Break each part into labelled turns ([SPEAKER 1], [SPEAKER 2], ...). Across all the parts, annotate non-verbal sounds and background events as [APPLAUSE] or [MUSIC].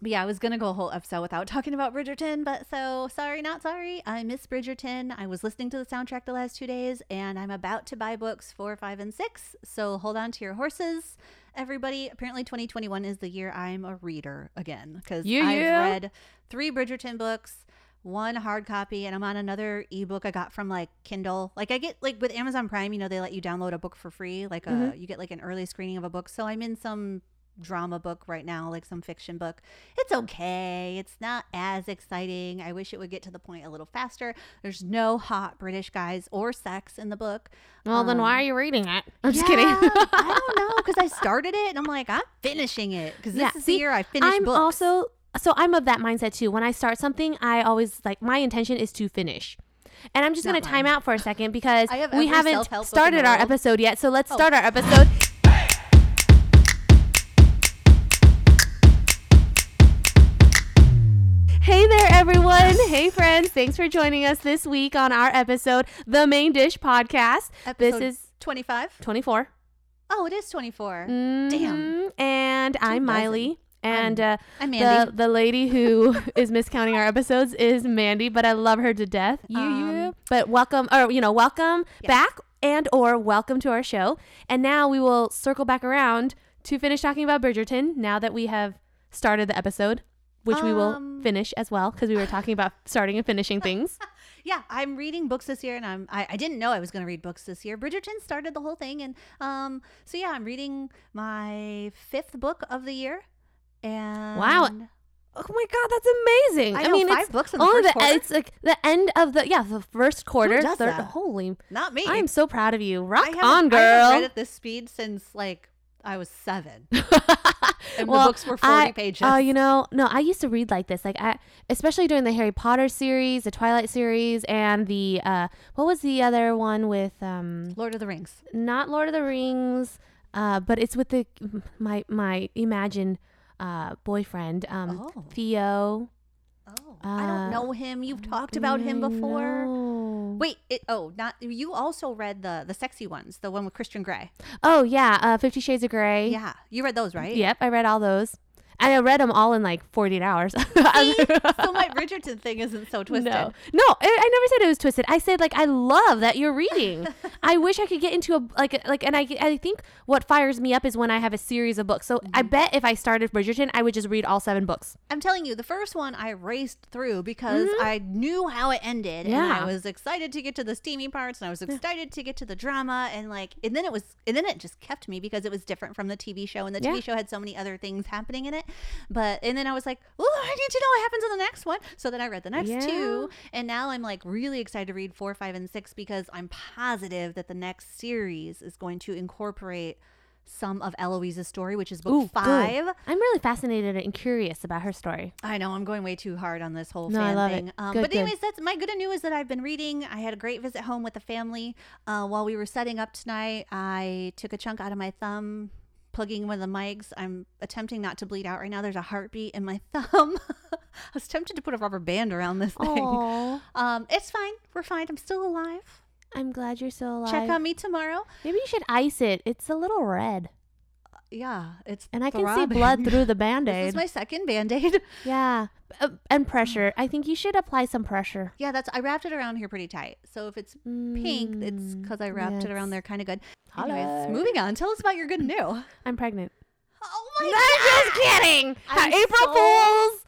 [SPEAKER 1] but yeah, I was gonna go a whole episode without [LAUGHS] talking about Bridgerton, but so sorry, not sorry. I miss Bridgerton. I was listening to the soundtrack the last two days, and I'm about to buy books four, five, and six. So hold on to your horses, everybody. Apparently, 2021 is the year I'm a reader again because I've
[SPEAKER 2] yeah.
[SPEAKER 1] read three Bridgerton books, one hard copy, and I'm on another ebook I got from like Kindle. Like I get like with Amazon Prime, you know, they let you download a book for free. Like a
[SPEAKER 2] Mhm.
[SPEAKER 1] you get like an early screening of a book. So I'm in some drama book right now, like some fiction book. It's okay. It's not as exciting. I wish it would get to the point a little faster. There's no hot British guys or sex in the book.
[SPEAKER 2] Well, then why
[SPEAKER 1] Um,
[SPEAKER 2] are you reading it? [LAUGHS] I'm just kidding.
[SPEAKER 1] I don't [LAUGHS] know because I started it and I'm like, I'm finishing it because this
[SPEAKER 2] Yeah,
[SPEAKER 1] is
[SPEAKER 2] see,
[SPEAKER 1] the year I finish
[SPEAKER 2] I'm
[SPEAKER 1] books.
[SPEAKER 2] also so I'm of that mindset too. When I start something, I always like my intention is to finish. And I'm just going to time out for a second because [LAUGHS]
[SPEAKER 1] have
[SPEAKER 2] we haven't
[SPEAKER 1] self-help book in
[SPEAKER 2] started our episode yet. So let's
[SPEAKER 1] Oh.
[SPEAKER 2] start our episode. Hey there, everyone. Hey, friends. Thanks for joining us this week on our episode, The Main Dish Podcast.
[SPEAKER 1] Episode
[SPEAKER 2] this is
[SPEAKER 1] 25.
[SPEAKER 2] 24.
[SPEAKER 1] Oh, it is 24.
[SPEAKER 2] Mhm. And I'm
[SPEAKER 1] dozen.
[SPEAKER 2] Miley. And
[SPEAKER 1] I'm-
[SPEAKER 2] uh,
[SPEAKER 1] I'm
[SPEAKER 2] the
[SPEAKER 1] Mandy.
[SPEAKER 2] the lady who [LAUGHS] is miscounting our episodes is Mandy, but I love her to death. You, you.
[SPEAKER 1] Um,
[SPEAKER 2] But welcome, or you know, welcome
[SPEAKER 1] Yes.
[SPEAKER 2] back, and or welcome to our show. And now we will circle back around to finish talking about Bridgerton. Now that we have started the episode, which we will
[SPEAKER 1] Um,
[SPEAKER 2] finish as well, because we were talking about [LAUGHS] starting and finishing things. [LAUGHS]
[SPEAKER 1] yeah, I'm reading books this year, and I'm I, I didn't know I was going to read books this year. Bridgerton started the whole thing, and um, so yeah, I'm reading my fifth book of the year. And wow,
[SPEAKER 2] Oh my god, that's amazing!
[SPEAKER 1] I know,
[SPEAKER 2] mean,
[SPEAKER 1] five
[SPEAKER 2] it's
[SPEAKER 1] books in the
[SPEAKER 2] only
[SPEAKER 1] first
[SPEAKER 2] the
[SPEAKER 1] quarter?
[SPEAKER 2] it's like the end of the yeah the first quarter.
[SPEAKER 1] Who does
[SPEAKER 2] third-
[SPEAKER 1] that?
[SPEAKER 2] Holy,
[SPEAKER 1] not me.
[SPEAKER 2] I'm so proud of you. Rock on,
[SPEAKER 1] I haven't
[SPEAKER 2] girl.
[SPEAKER 1] read at this speed since like I was seven, [LAUGHS] and the books were 40
[SPEAKER 2] I-
[SPEAKER 1] pages.
[SPEAKER 2] Oh, you know, no, I used to read like this, like I, especially during the Harry Potter series, the Twilight series, and the uh, what was the other one with um,
[SPEAKER 1] Lord of the Rings.
[SPEAKER 2] not Lord of the Rings, uh, but it's with the my my imagined uh boyfriend, um,
[SPEAKER 1] Oh.
[SPEAKER 2] Theo.
[SPEAKER 1] Oh, I
[SPEAKER 2] Uh,
[SPEAKER 1] don't know him. You've talked about him before.
[SPEAKER 2] know.
[SPEAKER 1] Wait, it, oh, not you. Also read the the sexy ones, the one with Christian Grey.
[SPEAKER 2] Oh yeah, uh, Fifty Shades of Grey.
[SPEAKER 1] Yeah, you read those, right?
[SPEAKER 2] Yep, I read all those. And I read them all in like 48 hours. [LAUGHS]
[SPEAKER 1] See? [LAUGHS] so my Bridgerton thing isn't so twisted.
[SPEAKER 2] No, no, I, I never said it was twisted. I said like I love that you're reading. I [LAUGHS] wish I could get into a like like, and I I think what fires me up is when I have a series of books. So I
[SPEAKER 1] Mm-hmm.
[SPEAKER 2] bet if I started Bridgerton, I would just read all seven books.
[SPEAKER 1] I'm telling you, the first one I raced through because I knew how it ended, and
[SPEAKER 2] Mm-hmm. Yeah.
[SPEAKER 1] I was excited to get to the steamy parts, and I was excited to get to the drama, and like, and then it was, and then it just kept me because it was different from the TV show, and the TV
[SPEAKER 2] Yeah.
[SPEAKER 1] show had so many other things happening in it. But and then I was like, oh, I need to know what happens in the next one. So then I read the next
[SPEAKER 2] Yeah.
[SPEAKER 1] two, and now I'm like really excited to read four, five, and six because I'm positive that the next series is going to incorporate some of Eloise's story, which is book
[SPEAKER 2] Ooh, good.
[SPEAKER 1] five.
[SPEAKER 2] I'm really fascinated and curious about her story.
[SPEAKER 1] I know I'm going way too hard on this whole
[SPEAKER 2] No, I
[SPEAKER 1] fan
[SPEAKER 2] love it.
[SPEAKER 1] thing. Um,
[SPEAKER 2] Good,
[SPEAKER 1] but
[SPEAKER 2] good.
[SPEAKER 1] anyways, that's my good news is that I've been reading. I had a great visit home with the family. Uh, while we were setting up tonight, I took a chunk out of my thumb, plugging one of the mics. I'm attempting not to bleed out right now. There's a heartbeat in my [LAUGHS] thumb. I was tempted to put a rubber band around this thing. Um, it's fine. We're fine. I'm still alive.
[SPEAKER 2] I'm glad you're still alive.
[SPEAKER 1] Check on me tomorrow.
[SPEAKER 2] Maybe you should ice it. It's a little red,
[SPEAKER 1] Yeah, it's
[SPEAKER 2] and I can see blood through the band-aid. [LAUGHS]
[SPEAKER 1] this is my second band aid. [LAUGHS]
[SPEAKER 2] yeah, uh, and pressure. I think you should apply some pressure.
[SPEAKER 1] Yeah, that's I wrapped it around here pretty tight. So if it's pink, it's
[SPEAKER 2] Mm,
[SPEAKER 1] because I wrapped it around there kind of good.
[SPEAKER 2] Holler.
[SPEAKER 1] Anyways, moving on. Tell us about your good new. [LAUGHS]
[SPEAKER 2] I'm pregnant.
[SPEAKER 1] Oh
[SPEAKER 2] I'm just kidding.
[SPEAKER 1] I'm
[SPEAKER 2] April
[SPEAKER 1] so-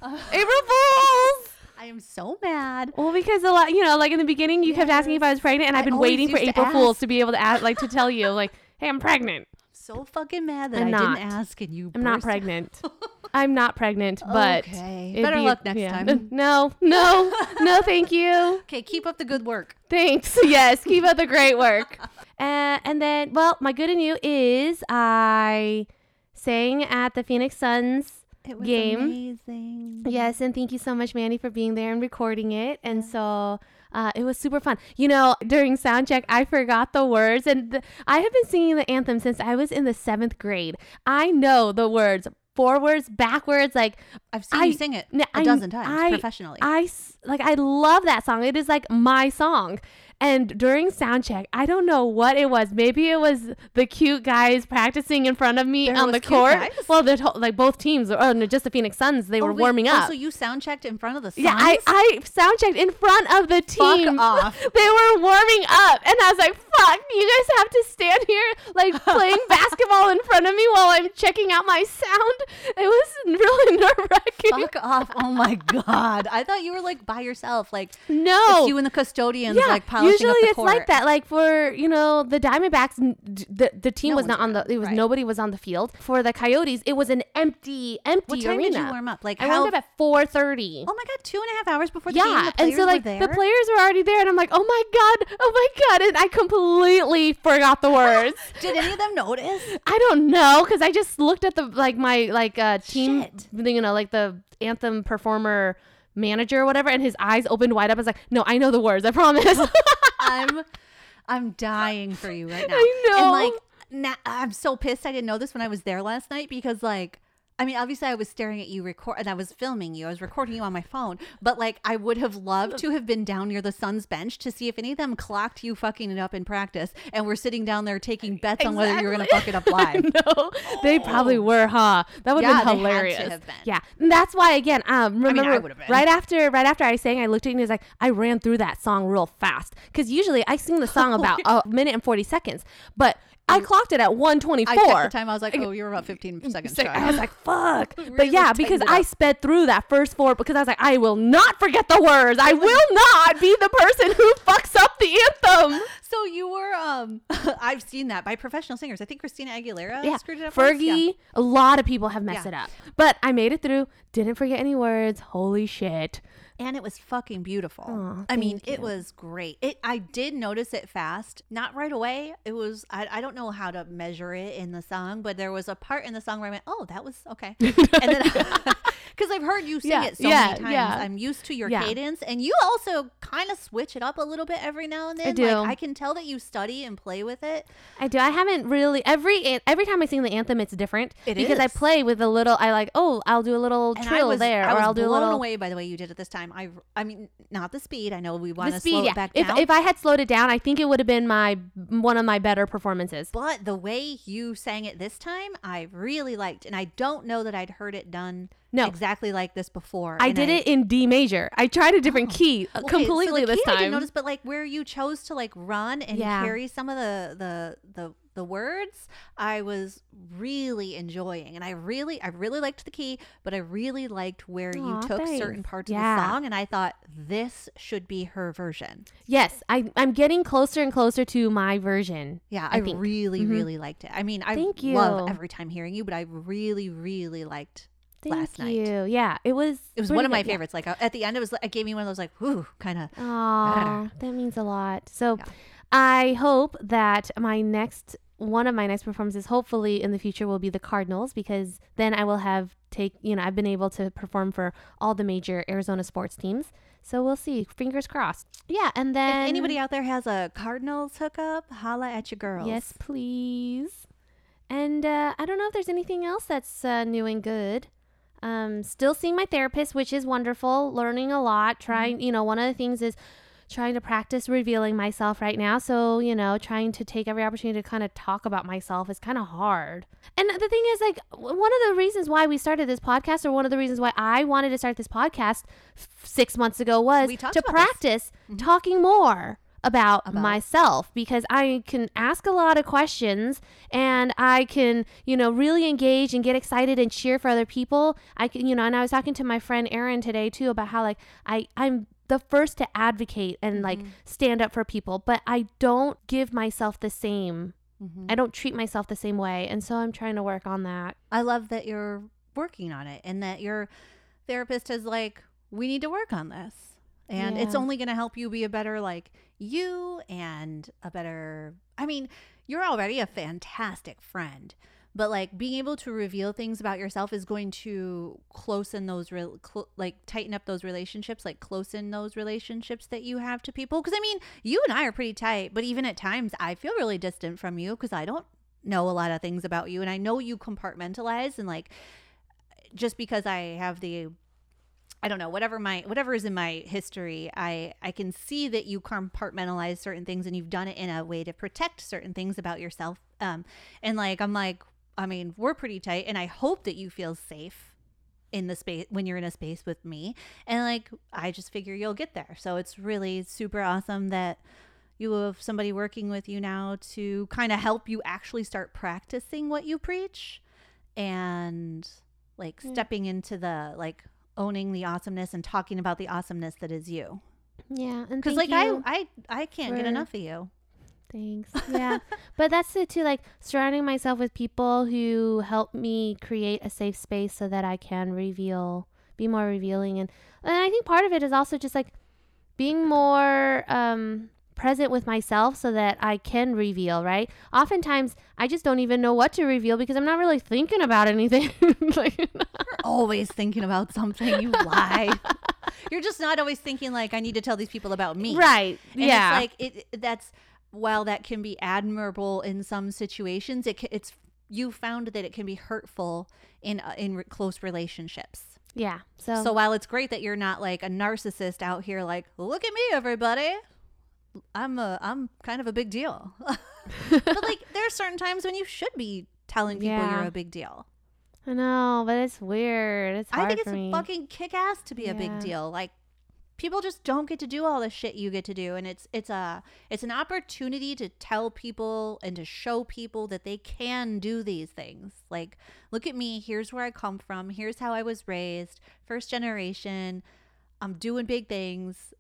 [SPEAKER 2] Fools. April Fools.
[SPEAKER 1] I am so mad.
[SPEAKER 2] Well, because a lot, you know, like in the beginning, you kept asking if I was pregnant, and
[SPEAKER 1] I
[SPEAKER 2] I've been waiting for April. Fools to be able to ask, like, to tell you, like, hey, I'm pregnant.
[SPEAKER 1] So fucking mad that
[SPEAKER 2] I'm
[SPEAKER 1] I
[SPEAKER 2] not.
[SPEAKER 1] didn't ask and you.
[SPEAKER 2] I'm not pregnant. [LAUGHS] I'm not pregnant, but
[SPEAKER 1] Okay. Better
[SPEAKER 2] be-
[SPEAKER 1] luck next
[SPEAKER 2] yeah.
[SPEAKER 1] time. [LAUGHS]
[SPEAKER 2] No, no, no, thank you. [LAUGHS]
[SPEAKER 1] Okay, keep up the good work.
[SPEAKER 2] Thanks. Yes, keep up the great work. Uh, and then, well, my good and you is I sang at the Phoenix Suns Game.
[SPEAKER 1] amazing.
[SPEAKER 2] Yes, and thank you so much, Mandy, for being there and recording it. And so uh, it was super fun. You know, during sound check, I forgot the words, and the, I have been singing the anthem since I was in the seventh grade. I know the words forwards, backwards, like
[SPEAKER 1] I've seen
[SPEAKER 2] I-
[SPEAKER 1] you sing it a
[SPEAKER 2] I-
[SPEAKER 1] dozen times
[SPEAKER 2] I-
[SPEAKER 1] professionally.
[SPEAKER 2] I like I love that song. It is like my song. And during sound check, I don't know what it was. Maybe it was the cute guys practicing in front of me
[SPEAKER 1] There
[SPEAKER 2] on the
[SPEAKER 1] cute
[SPEAKER 2] court.
[SPEAKER 1] guys?
[SPEAKER 2] Well, the to- like both teams, oh no, just the Phoenix Suns. They
[SPEAKER 1] Oh,
[SPEAKER 2] were
[SPEAKER 1] wait,
[SPEAKER 2] warming
[SPEAKER 1] oh,
[SPEAKER 2] up.
[SPEAKER 1] so you sound checked in front of the Suns?
[SPEAKER 2] yeah, I, I sound checked in front of the team.
[SPEAKER 1] Fuck [LAUGHS] off.
[SPEAKER 2] They were warming up, and I was like, "Fuck! You guys have to stand here like [LAUGHS] playing basketball in front of me while I'm checking out my sound." It was [LAUGHS] really nerve wracking.
[SPEAKER 1] Fuck off. Oh my god. I thought you were like by yourself. Like
[SPEAKER 2] No,
[SPEAKER 1] you and the custodians
[SPEAKER 2] yeah,
[SPEAKER 1] like
[SPEAKER 2] usually
[SPEAKER 1] up the
[SPEAKER 2] it's
[SPEAKER 1] court.
[SPEAKER 2] like that. Like for you know the Diamondbacks, the the team
[SPEAKER 1] No
[SPEAKER 2] was not on the. It was
[SPEAKER 1] right.
[SPEAKER 2] nobody was on the field. For the Coyotes, it was an empty, empty
[SPEAKER 1] What time
[SPEAKER 2] arena.
[SPEAKER 1] did you warm up? Like
[SPEAKER 2] I
[SPEAKER 1] how
[SPEAKER 2] warmed up at four thirty.
[SPEAKER 1] Oh my god, two and a half hours before the game.
[SPEAKER 2] yeah,
[SPEAKER 1] The players
[SPEAKER 2] and so like
[SPEAKER 1] were
[SPEAKER 2] the players were already there, and I'm like, oh my god, oh my god, and I completely forgot the words. [LAUGHS]
[SPEAKER 1] Did any of them notice?
[SPEAKER 2] I don't know because I just looked at the like my like uh team,
[SPEAKER 1] Shit.
[SPEAKER 2] you know, like the anthem performer manager or whatever, and his eyes opened wide up. I was like, no, I know the words. I promise. [LAUGHS] [LAUGHS]
[SPEAKER 1] I'm I'm dying for you right now.
[SPEAKER 2] I know.
[SPEAKER 1] And like na- I'm so pissed I didn't know this when I was there last night because like I mean, obviously, I was staring at you record, and I was filming you. I was recording you on my phone, but like, I would have loved to have been down near the Suns bench to see if any of them clocked you fucking it up in practice, and we're sitting down there taking bets on whether you were gonna fuck it up live. [LAUGHS]
[SPEAKER 2] no, they probably were, huh? That would
[SPEAKER 1] Yeah,
[SPEAKER 2] have
[SPEAKER 1] they
[SPEAKER 2] been
[SPEAKER 1] had to
[SPEAKER 2] hilarious.
[SPEAKER 1] have been.
[SPEAKER 2] Yeah, and that's why again, um,
[SPEAKER 1] mean, I
[SPEAKER 2] remember
[SPEAKER 1] would've been.
[SPEAKER 2] right after right after I sang, I looked at you and he was like, I ran through that song real fast because usually I sing the song [LAUGHS] about a minute and forty seconds, but I clocked it at one twenty
[SPEAKER 1] I checked the time. I was like, oh, you were about 15 [LAUGHS] seconds shy.
[SPEAKER 2] I was like, [LAUGHS] fuck.
[SPEAKER 1] Really
[SPEAKER 2] but yeah, because I sped through that first four because I was like, I will not forget the words. I will not be the person who fucks up the anthem. [LAUGHS]
[SPEAKER 1] So you were um I've seen that by professional singers. I think Christina Aguilera
[SPEAKER 2] Yeah.
[SPEAKER 1] screwed it up.
[SPEAKER 2] Fergie,
[SPEAKER 1] Yeah.
[SPEAKER 2] a lot of people have messed
[SPEAKER 1] Yeah.
[SPEAKER 2] it up. But I made it through, didn't forget any words. Holy shit.
[SPEAKER 1] And it was fucking beautiful.
[SPEAKER 2] Aw,
[SPEAKER 1] I mean,
[SPEAKER 2] thank
[SPEAKER 1] it was great. It I did notice it fast, not right away. It was I, I don't know how to measure it in the song, but there was a part in the song where I went, "Oh, that was okay." [LAUGHS] and then [LAUGHS] cuz I've heard you sing
[SPEAKER 2] Yeah,
[SPEAKER 1] it so
[SPEAKER 2] yeah,
[SPEAKER 1] many times,
[SPEAKER 2] yeah.
[SPEAKER 1] I'm used to your cadence, and you also kind of switch it up a little bit every now and then.
[SPEAKER 2] I do.
[SPEAKER 1] Like I can tell that you study and play with it.
[SPEAKER 2] I do. I haven't really every every time I sing the anthem, it's different
[SPEAKER 1] It
[SPEAKER 2] because I play with a little. I like oh, I'll do a little
[SPEAKER 1] And
[SPEAKER 2] trill
[SPEAKER 1] was,
[SPEAKER 2] there, or I'll do a little
[SPEAKER 1] away by the way you did it this time. I I mean, not the speed. I know we want to
[SPEAKER 2] speed.
[SPEAKER 1] slow it back
[SPEAKER 2] if
[SPEAKER 1] down.
[SPEAKER 2] if I had slowed it down, I think it would have been my one of my better performances.
[SPEAKER 1] But the way you sang it this time, I really liked, and I don't know that I'd heard it done
[SPEAKER 2] No.
[SPEAKER 1] exactly like this before.
[SPEAKER 2] I did it in D major. I tried a different key uh,
[SPEAKER 1] Oh, Okay, so
[SPEAKER 2] completely
[SPEAKER 1] the
[SPEAKER 2] this
[SPEAKER 1] key I didn't
[SPEAKER 2] time.
[SPEAKER 1] notice, but like where you chose to like run and
[SPEAKER 2] Yeah.
[SPEAKER 1] carry some of the the the the words, I was really enjoying, and I really I really liked the key, but I really liked where you
[SPEAKER 2] Aw,
[SPEAKER 1] took certain
[SPEAKER 2] thanks.
[SPEAKER 1] parts of the song, and I thought this should be her version.
[SPEAKER 2] Yes, I, I'm getting closer and closer to my version.
[SPEAKER 1] Yeah,
[SPEAKER 2] I
[SPEAKER 1] I, really,
[SPEAKER 2] Mhm.
[SPEAKER 1] really liked it. I mean, I
[SPEAKER 2] Thank
[SPEAKER 1] love every time hearing you, but I really, really liked
[SPEAKER 2] Thank
[SPEAKER 1] last night.
[SPEAKER 2] you. Yeah, it was.
[SPEAKER 1] It was one of my
[SPEAKER 2] good, yeah.
[SPEAKER 1] favorites. Like uh, at the end, it was. It gave me one of those like, whoo, kind of.
[SPEAKER 2] Aw, [SIGHS] that means a lot. So
[SPEAKER 1] Yeah.
[SPEAKER 2] I hope that my next one of my next performances hopefully in the future will be the Cardinals because then I will have take you know I've been able to perform for all the major Arizona sports teams. So we'll see. Fingers crossed. Yeah, and then
[SPEAKER 1] If anybody out there has a Cardinals hookup, holla at your girls.
[SPEAKER 2] Yes, please. And uh, I don't know if there's anything else that's uh, new and good. Um, still seeing my therapist, which is wonderful. Learning a lot. Trying, you know, one of the things is trying to practice revealing myself right now. So, you know, trying to take every opportunity to kind of talk about myself is kind of hard. And the thing is, like, one of the reasons why we started this podcast, or one of the reasons why I wanted to start this podcast f- six months ago, was to
[SPEAKER 1] this.
[SPEAKER 2] practice talking more about,
[SPEAKER 1] About-
[SPEAKER 2] myself because I can ask a lot of questions and I can, you know, really engage and get excited and cheer for other people. I can, you know, and I was talking to my friend Erin today too about how like I I'm the first to advocate and like stand up for people, but I don't give myself the same.
[SPEAKER 1] Mhm.
[SPEAKER 2] I don't treat myself the same way, and so I'm trying to work on that.
[SPEAKER 1] I love that you're working on it and that your therapist is like, we need to work on this. And it's only going to help you be a better, like, you and a better. I mean, you're already a fantastic friend, but like being able to reveal things about yourself is going to closen those, real cl- like, tighten up those relationships, like, closen those relationships that you have to people. Because I mean, you and I are pretty tight, but even at times I feel really distant from you because I don't know a lot of things about you and I know you compartmentalize and like just because I have the I don't know, whatever my whatever is in my history, I I can see that you compartmentalize certain things and you've done it in a way to protect certain things about yourself. Um and like I'm like I mean, we're pretty tight and I hope that you feel safe in the space when you're in a space with me. And like I just figure you'll get there. So it's really super awesome that you have somebody working with you now to kind of help you actually start practicing what you preach and like
[SPEAKER 2] Yeah.
[SPEAKER 1] stepping into the like owning the awesomeness and talking about the awesomeness that is you
[SPEAKER 2] Yeah, and
[SPEAKER 1] because like. I, I i can't get enough of you
[SPEAKER 2] Thanks. Yeah. [LAUGHS] but that's it too. Like surrounding myself with people who help me create a safe space so that I can reveal, be more revealing. And, and I think part of it is also just like being more um, present with myself so that I can reveal, right? Oftentimes I just don't even know what to reveal because I'm not really thinking about anything. [LAUGHS] like, [LAUGHS]
[SPEAKER 1] you're always thinking about something you lie [LAUGHS] you're just not always thinking like i need to tell these people about me
[SPEAKER 2] right.
[SPEAKER 1] And
[SPEAKER 2] yeah.
[SPEAKER 1] it's like it that's while that can be admirable in some situations, it it's you found that it can be hurtful in uh, in close relationships.
[SPEAKER 2] yeah. So,
[SPEAKER 1] So while it's great that you're not like a narcissist out here like, look at me everybody. I'm a I'm kind of a big deal. [LAUGHS] but like there are certain times when you should be telling people
[SPEAKER 2] Yeah.
[SPEAKER 1] you're a big deal.
[SPEAKER 2] I know, but it's weird. It's hard
[SPEAKER 1] I think it's
[SPEAKER 2] me.
[SPEAKER 1] fucking kick ass to be a big deal. Like people just don't get to do all the shit you get to do and it's it's a it's an opportunity to tell people and to show people that they can do these things. Like look at me, here's where I come from, here's how I was raised, first generation. I'm doing big things.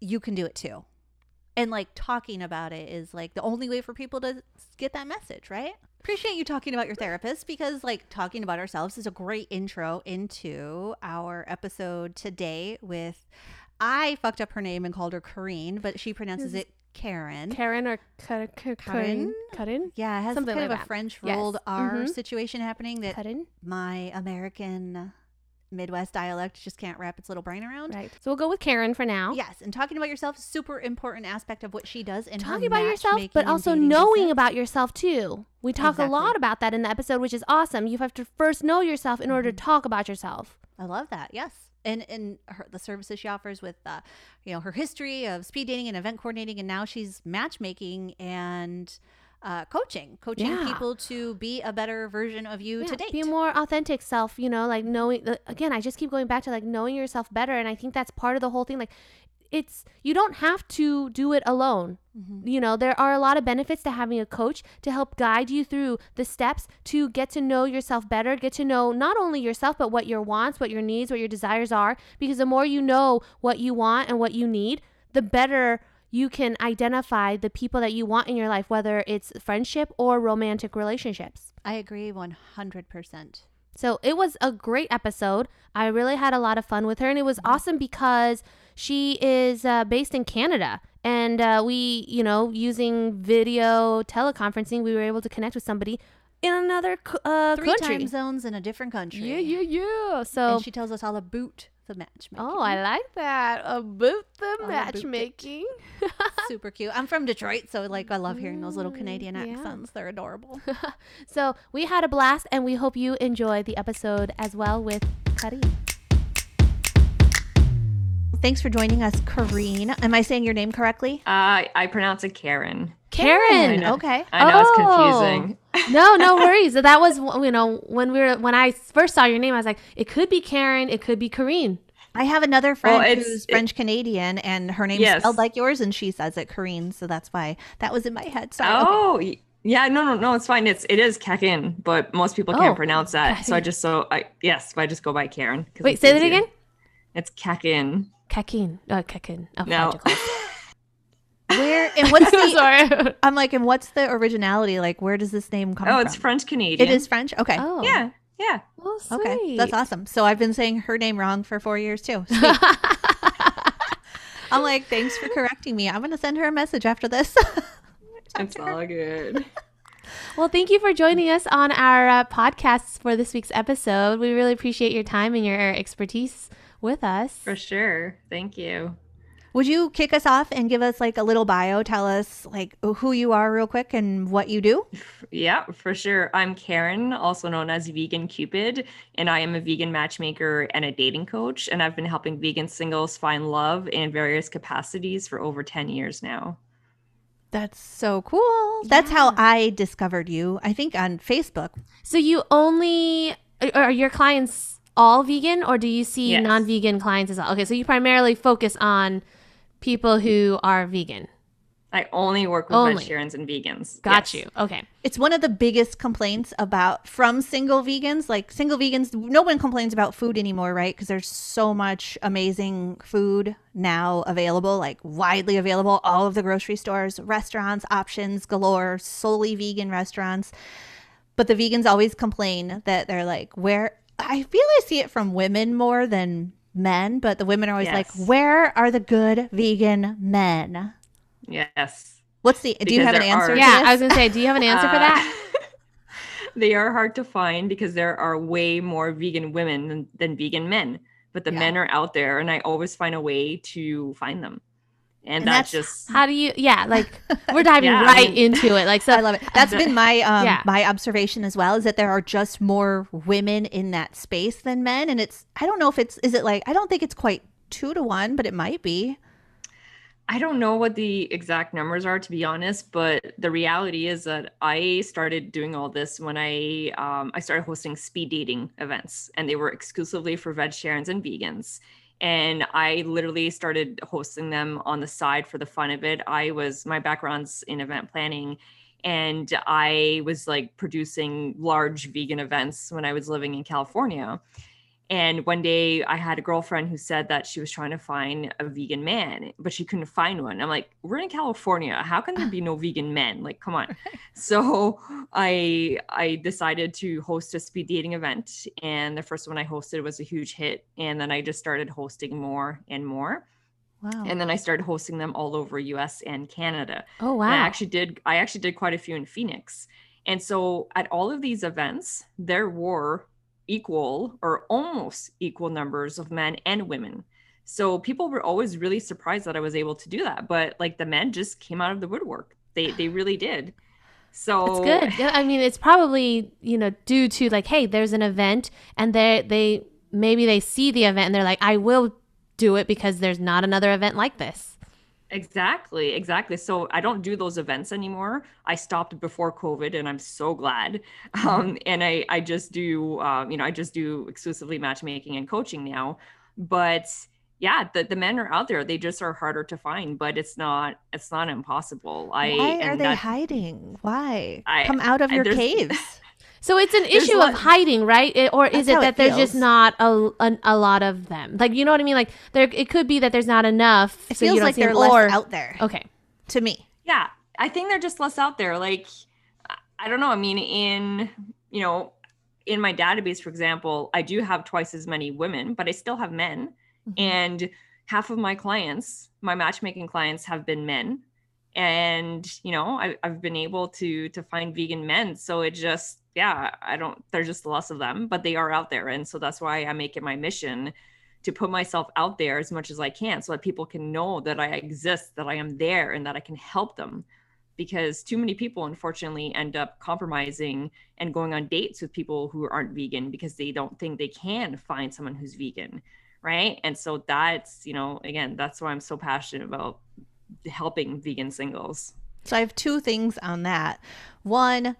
[SPEAKER 1] You can do it too. And like talking about it is like the only way for people to get that message, right? Appreciate you talking about your therapist because like talking about ourselves is a great intro into our episode today with I fucked up her name and called her Kareen, but she pronounces it Karen.
[SPEAKER 2] Karen or Karen?
[SPEAKER 1] Karen? Yeah, it has
[SPEAKER 2] Something
[SPEAKER 1] kind
[SPEAKER 2] like
[SPEAKER 1] of a
[SPEAKER 2] that.
[SPEAKER 1] French
[SPEAKER 2] Yes.
[SPEAKER 1] rolled R
[SPEAKER 2] Mhm.
[SPEAKER 1] situation happening that
[SPEAKER 2] Karen?
[SPEAKER 1] my American Midwest dialect just can't wrap its little brain around.
[SPEAKER 2] Right. So we'll go with Karen for now.
[SPEAKER 1] Yes, and talking about yourself, super important aspect of what she does And
[SPEAKER 2] Talking about yourself, but also knowing about yourself too. We talk
[SPEAKER 1] Exactly.
[SPEAKER 2] a lot about that in the episode, which is awesome. You have to first know yourself in order to
[SPEAKER 1] Mm-hmm.
[SPEAKER 2] talk about yourself.
[SPEAKER 1] I love that. Yes. And and her, the services she offers with uh, you know her history of speed dating and event coordinating, and now she's matchmaking and uh, coaching, coaching
[SPEAKER 2] Yeah.
[SPEAKER 1] people to be a better version of you to
[SPEAKER 2] Yeah,
[SPEAKER 1] date.
[SPEAKER 2] Be more authentic self, you know, like knowing again, I just keep going back to like knowing yourself better and I think that's part of the whole thing like it's you don't have to do it alone.
[SPEAKER 1] Mhm.
[SPEAKER 2] You know, there are a lot of benefits to having a coach to help guide you through the steps to get to know yourself better, get to know not only yourself but what your wants, what your needs, what your desires are because the more you know what you want and what you need, the better you can identify the people that you want in your life whether it's friendship or romantic relationships.
[SPEAKER 1] I agree one hundred percent.
[SPEAKER 2] So it was a great episode. I really had a lot of fun with her, and it was awesome because she is uh, based in Canada. And uh, we, you know, using video teleconferencing, we were able to connect with somebody in another uh,
[SPEAKER 1] Three
[SPEAKER 2] country.
[SPEAKER 1] time zones in a different country.
[SPEAKER 2] Yeah, yeah, yeah. So,
[SPEAKER 1] And she tells us all about the matchmaking.
[SPEAKER 2] oh, I like that about the
[SPEAKER 1] about it.
[SPEAKER 2] matchmaking. [LAUGHS]
[SPEAKER 1] super cute. I'm from Detroit, so like I love hearing those little
[SPEAKER 2] Mm,
[SPEAKER 1] Canadian
[SPEAKER 2] yeah.
[SPEAKER 1] accents. They're adorable. [LAUGHS]
[SPEAKER 2] So we had a blast, and we hope you enjoy the episode as well with Karim.
[SPEAKER 1] Thanks for joining us, Kareen. Am I saying your name correctly?
[SPEAKER 3] Uh, I pronounce it Karen.
[SPEAKER 2] Karen.
[SPEAKER 3] I.
[SPEAKER 1] Okay.
[SPEAKER 3] I know
[SPEAKER 2] Oh.
[SPEAKER 3] it's confusing. Oh.
[SPEAKER 2] no, no [LAUGHS] worries. That was you know when we were when I first saw your name, I was like, it could be Karen, it could be Kareen.
[SPEAKER 1] I have another friend
[SPEAKER 3] Well,
[SPEAKER 1] who's French Canadian, and her name's
[SPEAKER 3] Yes.
[SPEAKER 1] spelled like yours, and she says it Kareen, so that's why that was in my head. Sorry.
[SPEAKER 3] Oh, y- yeah. No, no, no. It's fine. It's it is Kakin, but most people
[SPEAKER 2] Oh,
[SPEAKER 3] can't pronounce that. So I just so I yes, I just go by Karen. 'cause
[SPEAKER 2] Wait,
[SPEAKER 3] it's
[SPEAKER 2] say that again.
[SPEAKER 3] It's Kakin.
[SPEAKER 2] Kakin. Oh, Kakin. Oh,
[SPEAKER 3] No. [LAUGHS]
[SPEAKER 2] magical.
[SPEAKER 1] Where [LAUGHS] and what's the?
[SPEAKER 2] Sorry.
[SPEAKER 1] I'm like, and what's the originality? Like, where does this name come from?
[SPEAKER 3] Oh,
[SPEAKER 1] from?
[SPEAKER 3] it's French Canadian.
[SPEAKER 1] It is French. Okay.
[SPEAKER 2] Oh.
[SPEAKER 3] Yeah, yeah.
[SPEAKER 2] Oh, sweet.
[SPEAKER 1] Okay, that's awesome. So I've been saying her name wrong for four years too. [LAUGHS] I'm like, thanks for correcting me. I'm gonna send her a message after this. [LAUGHS]
[SPEAKER 3] It's all good.
[SPEAKER 2] Well, thank you for joining us on our uh, podcasts for this week's episode. We really appreciate your time and your expertise with us.
[SPEAKER 3] For sure. Thank you.
[SPEAKER 1] Would you kick us off and give us like a little bio? Tell us like who you are real quick and what you do?
[SPEAKER 3] Yeah, for sure. I'm Karen, also known as Vegan Cupid, and I am a vegan matchmaker and a dating coach. And I've been helping vegan singles find love in various capacities for over 10 years now.
[SPEAKER 1] That's so cool. That's how I discovered you, I think on Facebook.
[SPEAKER 2] So you only are your clients all vegan or do you see
[SPEAKER 3] Yes.
[SPEAKER 2] non-vegan clients as well? Okay, so you primarily focus on people who are vegan.
[SPEAKER 3] I only work with
[SPEAKER 2] Only.
[SPEAKER 3] vegetarians and vegans.
[SPEAKER 2] Got
[SPEAKER 3] Yes.
[SPEAKER 2] you. Okay.
[SPEAKER 1] It's one of the biggest complaints about from single vegans. Like single vegans, no one complains about food anymore, right? Because there's so much amazing food now available, like widely available, all of the grocery stores, restaurants, options galore, solely vegan restaurants. But the vegans always complain that they're like, where I feel I see it from women more than men, but the women are always
[SPEAKER 3] Yes.
[SPEAKER 1] like, where are the good vegan men?
[SPEAKER 3] Yes.
[SPEAKER 1] What's the, do you have an answer?
[SPEAKER 3] are-
[SPEAKER 2] Yeah,
[SPEAKER 1] this?
[SPEAKER 2] I was gonna say, do you have an answer for
[SPEAKER 3] Uh,
[SPEAKER 2] that? [LAUGHS]
[SPEAKER 3] they are hard to find because there are way more vegan women than, than vegan men, but the
[SPEAKER 1] Yeah.
[SPEAKER 3] men are out there, and I always find a way to find them. And,
[SPEAKER 1] And
[SPEAKER 3] that's,
[SPEAKER 1] that's-
[SPEAKER 3] just
[SPEAKER 2] How do you? Yeah, like we're [LAUGHS] diving
[SPEAKER 3] Yeah, I
[SPEAKER 2] right
[SPEAKER 3] mean-
[SPEAKER 2] into it. Like so I
[SPEAKER 1] love it. That's been my um
[SPEAKER 2] Yeah.
[SPEAKER 1] my observation as well is that there are just more women in that space than men and it's I don't know if it's is it like I don't think it's quite 2 to 1 but it might be.
[SPEAKER 3] I don't know what the exact numbers are to be honest, but the reality is that I started doing all this when I um, I started hosting speed dating events, and they were exclusively for vegetarians and vegans. And I literally started hosting them on the side for the fun of it. I was my background's in event planning, and I was like producing large vegan events when I was living in California. And one day I had a girlfriend who said that she was trying to find a vegan man, but she couldn't find one. I'm like, we're in California. How can there be no vegan men? Like, come on. [LAUGHS] So I I decided to host a speed dating event. And the first one I hosted was a huge hit. And then I just started hosting more and more.
[SPEAKER 1] Wow.
[SPEAKER 3] And then I started hosting them all over US and Canada.
[SPEAKER 2] Oh
[SPEAKER 3] And I actually did I actually did quite a few in Phoenix. And so at all of these events, there were equal or almost equal numbers of men and women. So people were always really surprised that I was able to do that. But like the men just came out of the woodwork. They they really did. So
[SPEAKER 2] it's good. I mean, it's probably you know due to like, hey, there's an event, and they they maybe they see the event and they're like, I will do it because there's not another event like this.
[SPEAKER 3] Exactly, exactly. So I don't do those events anymore. I stopped before COVID, and I'm so glad. Um, and I I just do um, you know I just do exclusively matchmaking and coaching now. But yeah, the, the men are out there. They just are harder to find, but it's not it's not impossible. I
[SPEAKER 1] Why are they hiding? Why?
[SPEAKER 3] I-
[SPEAKER 1] Come out of
[SPEAKER 3] I-
[SPEAKER 1] your caves.
[SPEAKER 2] So it's an issue of hiding, right? It- or is it that
[SPEAKER 1] it
[SPEAKER 2] there's just not a, a a lot of them? Like you know what I mean? Like there, it could be that there's not enough.
[SPEAKER 1] It
[SPEAKER 2] so you
[SPEAKER 1] feels
[SPEAKER 2] don't
[SPEAKER 1] like
[SPEAKER 2] see
[SPEAKER 1] they're
[SPEAKER 2] them,
[SPEAKER 1] less
[SPEAKER 2] or,
[SPEAKER 1] out there
[SPEAKER 2] Okay.
[SPEAKER 1] to me.
[SPEAKER 3] yeah i think they're just less out there like I- i don't know i mean in you know in my database for example i do have twice as many women but i still have men
[SPEAKER 1] Mm-hmm.
[SPEAKER 3] and half of my clients my matchmaking clients have been men and you know I, i've been able to to find vegan men so it just yeah i don't there's just less of them but they are out there. And so that's why i make it my mission to put myself out there as much as i can so that people can know that i exist that i am there and that i can help them. Because too many people unfortunately end up compromising and going on dates with people who aren't vegan because they don't think they can find someone who's vegan right? And so that's you know again that's why i'm so passionate about helping vegan singles.
[SPEAKER 1] So I have two things on that. One,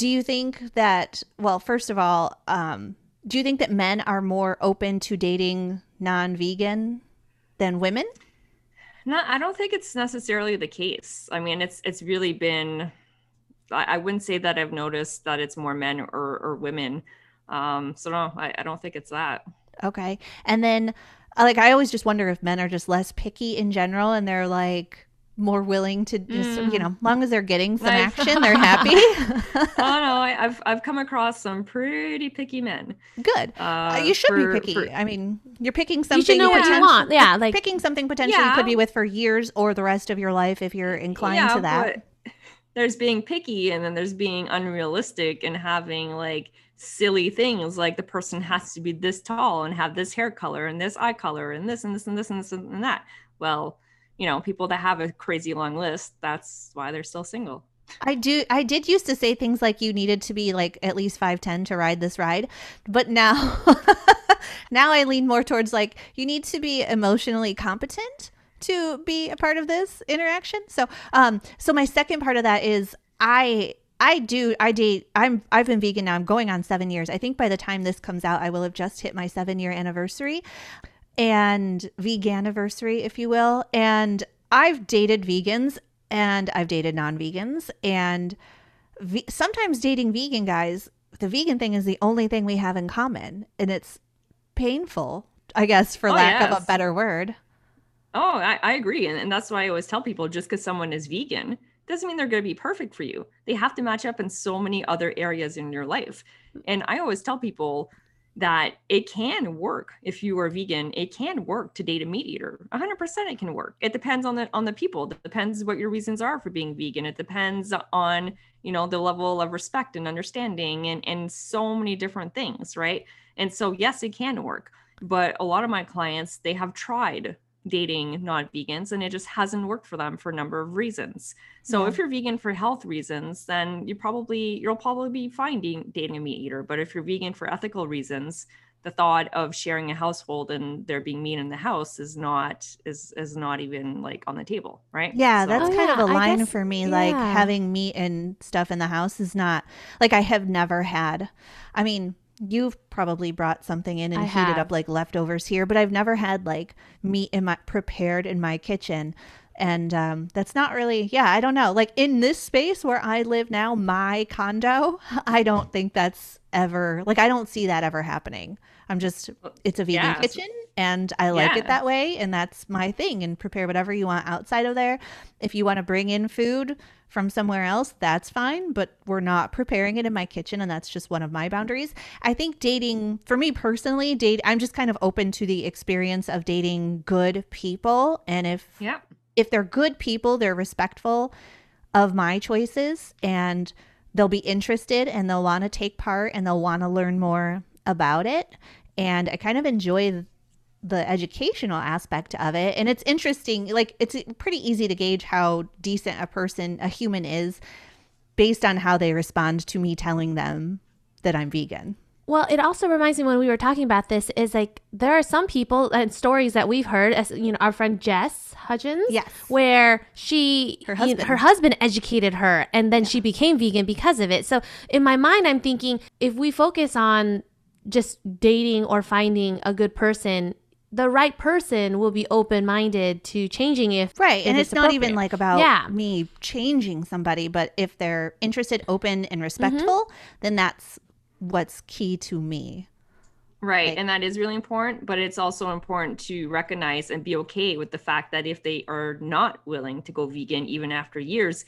[SPEAKER 1] do you think that well, first of all, um, do you think that men are more open to dating non-vegan than women?
[SPEAKER 3] No, I don't think it's necessarily the case. I mean, it's it's really been. I, I wouldn't say that I've noticed that it's more men or or women. Um, so no, I, I don't think it's that.
[SPEAKER 1] Okay. And then uh, like I always just wonder if men are just less picky in general and they're like more willing to just you know, long as they're getting some
[SPEAKER 3] I've-
[SPEAKER 1] action, [LAUGHS] they're happy.
[SPEAKER 3] oh no, I, I've I've come across some pretty picky men.
[SPEAKER 1] Good.
[SPEAKER 3] Uh,
[SPEAKER 1] Uh, you should
[SPEAKER 3] for-
[SPEAKER 1] be picky.
[SPEAKER 3] for-
[SPEAKER 1] I mean, you're picking something
[SPEAKER 2] You should know what you want. Yeah, like
[SPEAKER 1] picking something potentially you could be with for years or the rest of your life if you're inclined to that.
[SPEAKER 3] there's being picky and then there's being unrealistic and having like silly things like the person has to be this tall and have this hair color and this eye color and this and this and this and this and that. Well, you know, people that have a crazy long list, that's why they're still single.
[SPEAKER 1] I do. I did used to say things like you needed to be like at least five ten to ride this ride, but now, [LAUGHS] now I lean more towards like you need to be emotionally competent to be a part of this interaction. So, um, so my second part of that is I I do. I date. I'm. I've been vegan now. I'm going on seven years. I think by the time this comes out, I will have just hit my seven year anniversary, and vegan anniversary, if you will. And I've dated vegans and I've dated non vegans, and ve- sometimes dating vegan guys, the vegan thing is the only thing we have in common, and it's painful. I guess, for
[SPEAKER 3] Oh,
[SPEAKER 1] lack of a better word.
[SPEAKER 3] Oh, I, I agree. And, and that's why I always tell people just because someone is vegan doesn't mean they're going to be perfect for you. They have to match up in so many other areas in your life. And I always tell people that it can work if you are vegan. It can work to date a meat eater. 100% it can work. It depends on the on the people. It depends what your reasons are for being vegan. It depends on you know the level of respect and understanding and and so many different things right? And so yes it can work. But a lot of my clients they have tried dating non-vegans and it just hasn't worked for them for a number of reasons so
[SPEAKER 1] Yeah.
[SPEAKER 3] if you're vegan for health reasons then you probably you'll probably be fine dating, dating a meat eater but if you're vegan for ethical reasons the thought of sharing a household and there being meat in the house is not is is not even like on the table right
[SPEAKER 1] Yeah,
[SPEAKER 3] So-
[SPEAKER 1] that's
[SPEAKER 2] Oh,
[SPEAKER 1] kind of
[SPEAKER 2] yeah,
[SPEAKER 1] a
[SPEAKER 2] I
[SPEAKER 1] line
[SPEAKER 2] guess-
[SPEAKER 1] for me. Like having meat and stuff in the house is not like I have never had. I mean, you've probably brought something in and
[SPEAKER 2] I
[SPEAKER 1] heated
[SPEAKER 2] have.
[SPEAKER 1] up like leftovers here, but I've never had like meat in my prepared in my kitchen. And um, that's not really, yeah, I don't know. Like in this space where I live now, my condo, [LAUGHS] I don't think that's ever, like, I don't see that ever happening. I'm just, it's a vegan
[SPEAKER 3] Yeah.
[SPEAKER 1] kitchen and I like
[SPEAKER 3] Yeah.
[SPEAKER 1] it that way. And that's my thing. And prepare whatever you want outside of there. If you want to bring in food from somewhere else, that's fine. But we're not preparing it in my kitchen. And that's just one of my boundaries. I think dating, for me personally, date, I'm just kind of open to the experience of dating good people. And if,
[SPEAKER 3] yeah
[SPEAKER 1] if they're good people, they're respectful of my choices and they'll be interested and they'll want to take part and they'll want to learn more about it. And I kind of enjoy the educational aspect of it. And it's interesting, like, it's pretty easy to gauge how decent a person, a human is based on how they respond to me telling them that I'm vegan.
[SPEAKER 2] Well, it also reminds me when we were talking about this is like there are some people and stories that we've heard, as you know, our friend Jess Hudgens,
[SPEAKER 1] Yes.
[SPEAKER 2] where she
[SPEAKER 1] Her
[SPEAKER 2] you know,
[SPEAKER 1] husband.
[SPEAKER 2] her husband educated her, and then she became vegan because of it. So in my mind, I'm thinking if we focus on just dating or finding a good person, the right person will be open minded to changing if
[SPEAKER 1] Right.
[SPEAKER 2] if
[SPEAKER 1] And it's, not even like about
[SPEAKER 2] Yeah.
[SPEAKER 1] me changing somebody, but if they're interested, open, and mm-hmm. respectful, then that's what's key to me.
[SPEAKER 3] Right.
[SPEAKER 1] Like-
[SPEAKER 3] and that is really important, but it's also important to recognize and be okay with the fact that if they are not willing to go vegan even after years,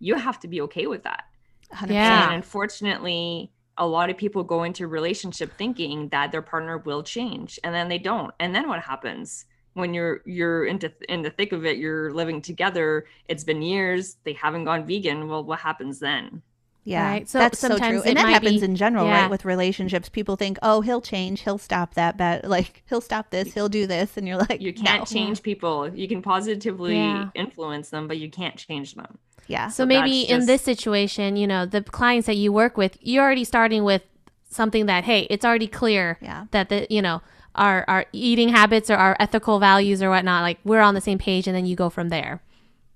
[SPEAKER 3] you have to be okay with that.
[SPEAKER 1] 100.
[SPEAKER 2] Yeah.
[SPEAKER 3] And unfortunately, a lot of people go into relationship thinking that their partner will change and then they don't. And then what happens? When you're you're into in the thick of it, you're living together, it's been years, they haven't gone vegan. Well, what happens then?
[SPEAKER 1] Yeah,
[SPEAKER 2] Right. So
[SPEAKER 1] that's so true,
[SPEAKER 2] sometimes
[SPEAKER 1] and
[SPEAKER 2] it
[SPEAKER 1] that happens
[SPEAKER 2] be-
[SPEAKER 1] in general,
[SPEAKER 2] yeah.
[SPEAKER 1] right? With relationships, people think, "Oh, he'll change, he'll stop that bad, [LAUGHS] like he'll stop this, he'll do this," and you're like,
[SPEAKER 3] You can't
[SPEAKER 1] no.
[SPEAKER 3] change people. You can positively
[SPEAKER 2] Yeah.
[SPEAKER 3] influence them, but you can't change them.
[SPEAKER 1] Yeah,
[SPEAKER 2] So
[SPEAKER 3] So
[SPEAKER 2] maybe
[SPEAKER 3] that's
[SPEAKER 2] in
[SPEAKER 3] just-
[SPEAKER 2] this situation, you know, the clients that you work with, you're already starting with something that, hey, it's already clear
[SPEAKER 1] yeah,
[SPEAKER 2] that the, you know, our our eating habits or our ethical values or whatnot, like we're on the same page, and then you go from there.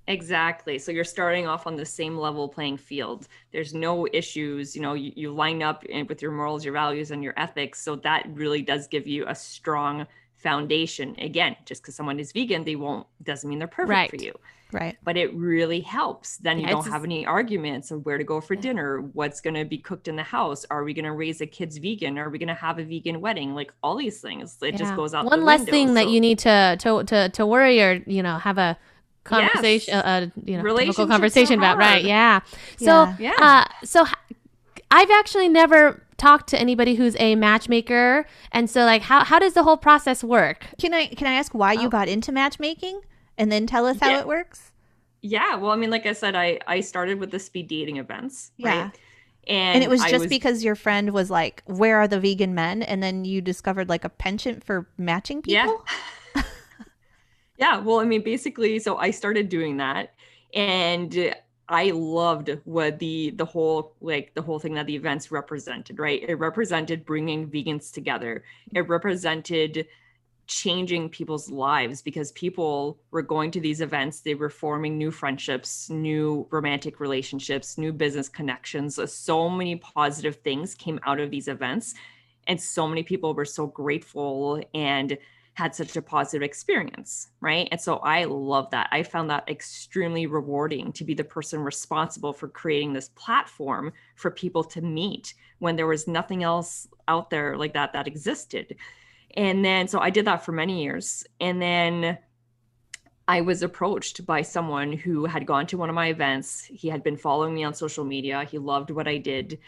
[SPEAKER 3] Exactly. So you're starting off on the same level playing field. There's no issues. You know, you, you line up with your morals, your values, and your ethics. So that really does give you a strong foundation. Again, just because someone is vegan, they won't doesn't mean they're perfect for you.
[SPEAKER 1] Right,
[SPEAKER 3] But it really helps. Then you
[SPEAKER 2] Yeah,
[SPEAKER 3] don't have any arguments of where to go for
[SPEAKER 2] Yeah.
[SPEAKER 3] dinner, what's going to be cooked in the house. Are we going to raise a kid's vegan? Are we going to have a vegan wedding? Like all these things. It just goes out.
[SPEAKER 2] One
[SPEAKER 3] the
[SPEAKER 2] less
[SPEAKER 3] window.
[SPEAKER 2] thing that you need to to to to worry or you know have a conversation,
[SPEAKER 3] Yes.
[SPEAKER 2] uh, uh, you know, difficult conversation about. Right? Yeah. So
[SPEAKER 1] Yeah.
[SPEAKER 3] Yeah.
[SPEAKER 2] Uh, so I've actually never talked to anybody who's a matchmaker, and so like, how how does the whole process work?
[SPEAKER 1] Can I can I ask why you
[SPEAKER 2] Oh.
[SPEAKER 1] got into matchmaking, and then tell us how
[SPEAKER 3] Yeah.
[SPEAKER 1] it works?
[SPEAKER 3] Yeah, well, I mean, like I said, I I started with the speed dating events,
[SPEAKER 1] Yeah.
[SPEAKER 3] right? And,
[SPEAKER 1] And, it was
[SPEAKER 3] I
[SPEAKER 1] just because your friend was like, "Where are the vegan men?" And then you discovered like a penchant for matching people.
[SPEAKER 3] yeah. [LAUGHS] Yeah, well, I mean, basically, so I started doing that, and I loved what the the whole like the whole thing that the events represented, right? It represented bringing vegans together. It represented changing people's lives because people were going to these events they were forming new friendships new romantic relationships new business connections so many positive things came out of these events and so many people were so grateful and had such a positive experience, right? And so I love that. I found that extremely rewarding to be the person responsible for creating this platform for people to meet when there was nothing else out there like that that existed. And then so I did that for many years. And then I was approached by someone who had gone to one of my events. He had been following me on social media. He loved what I did.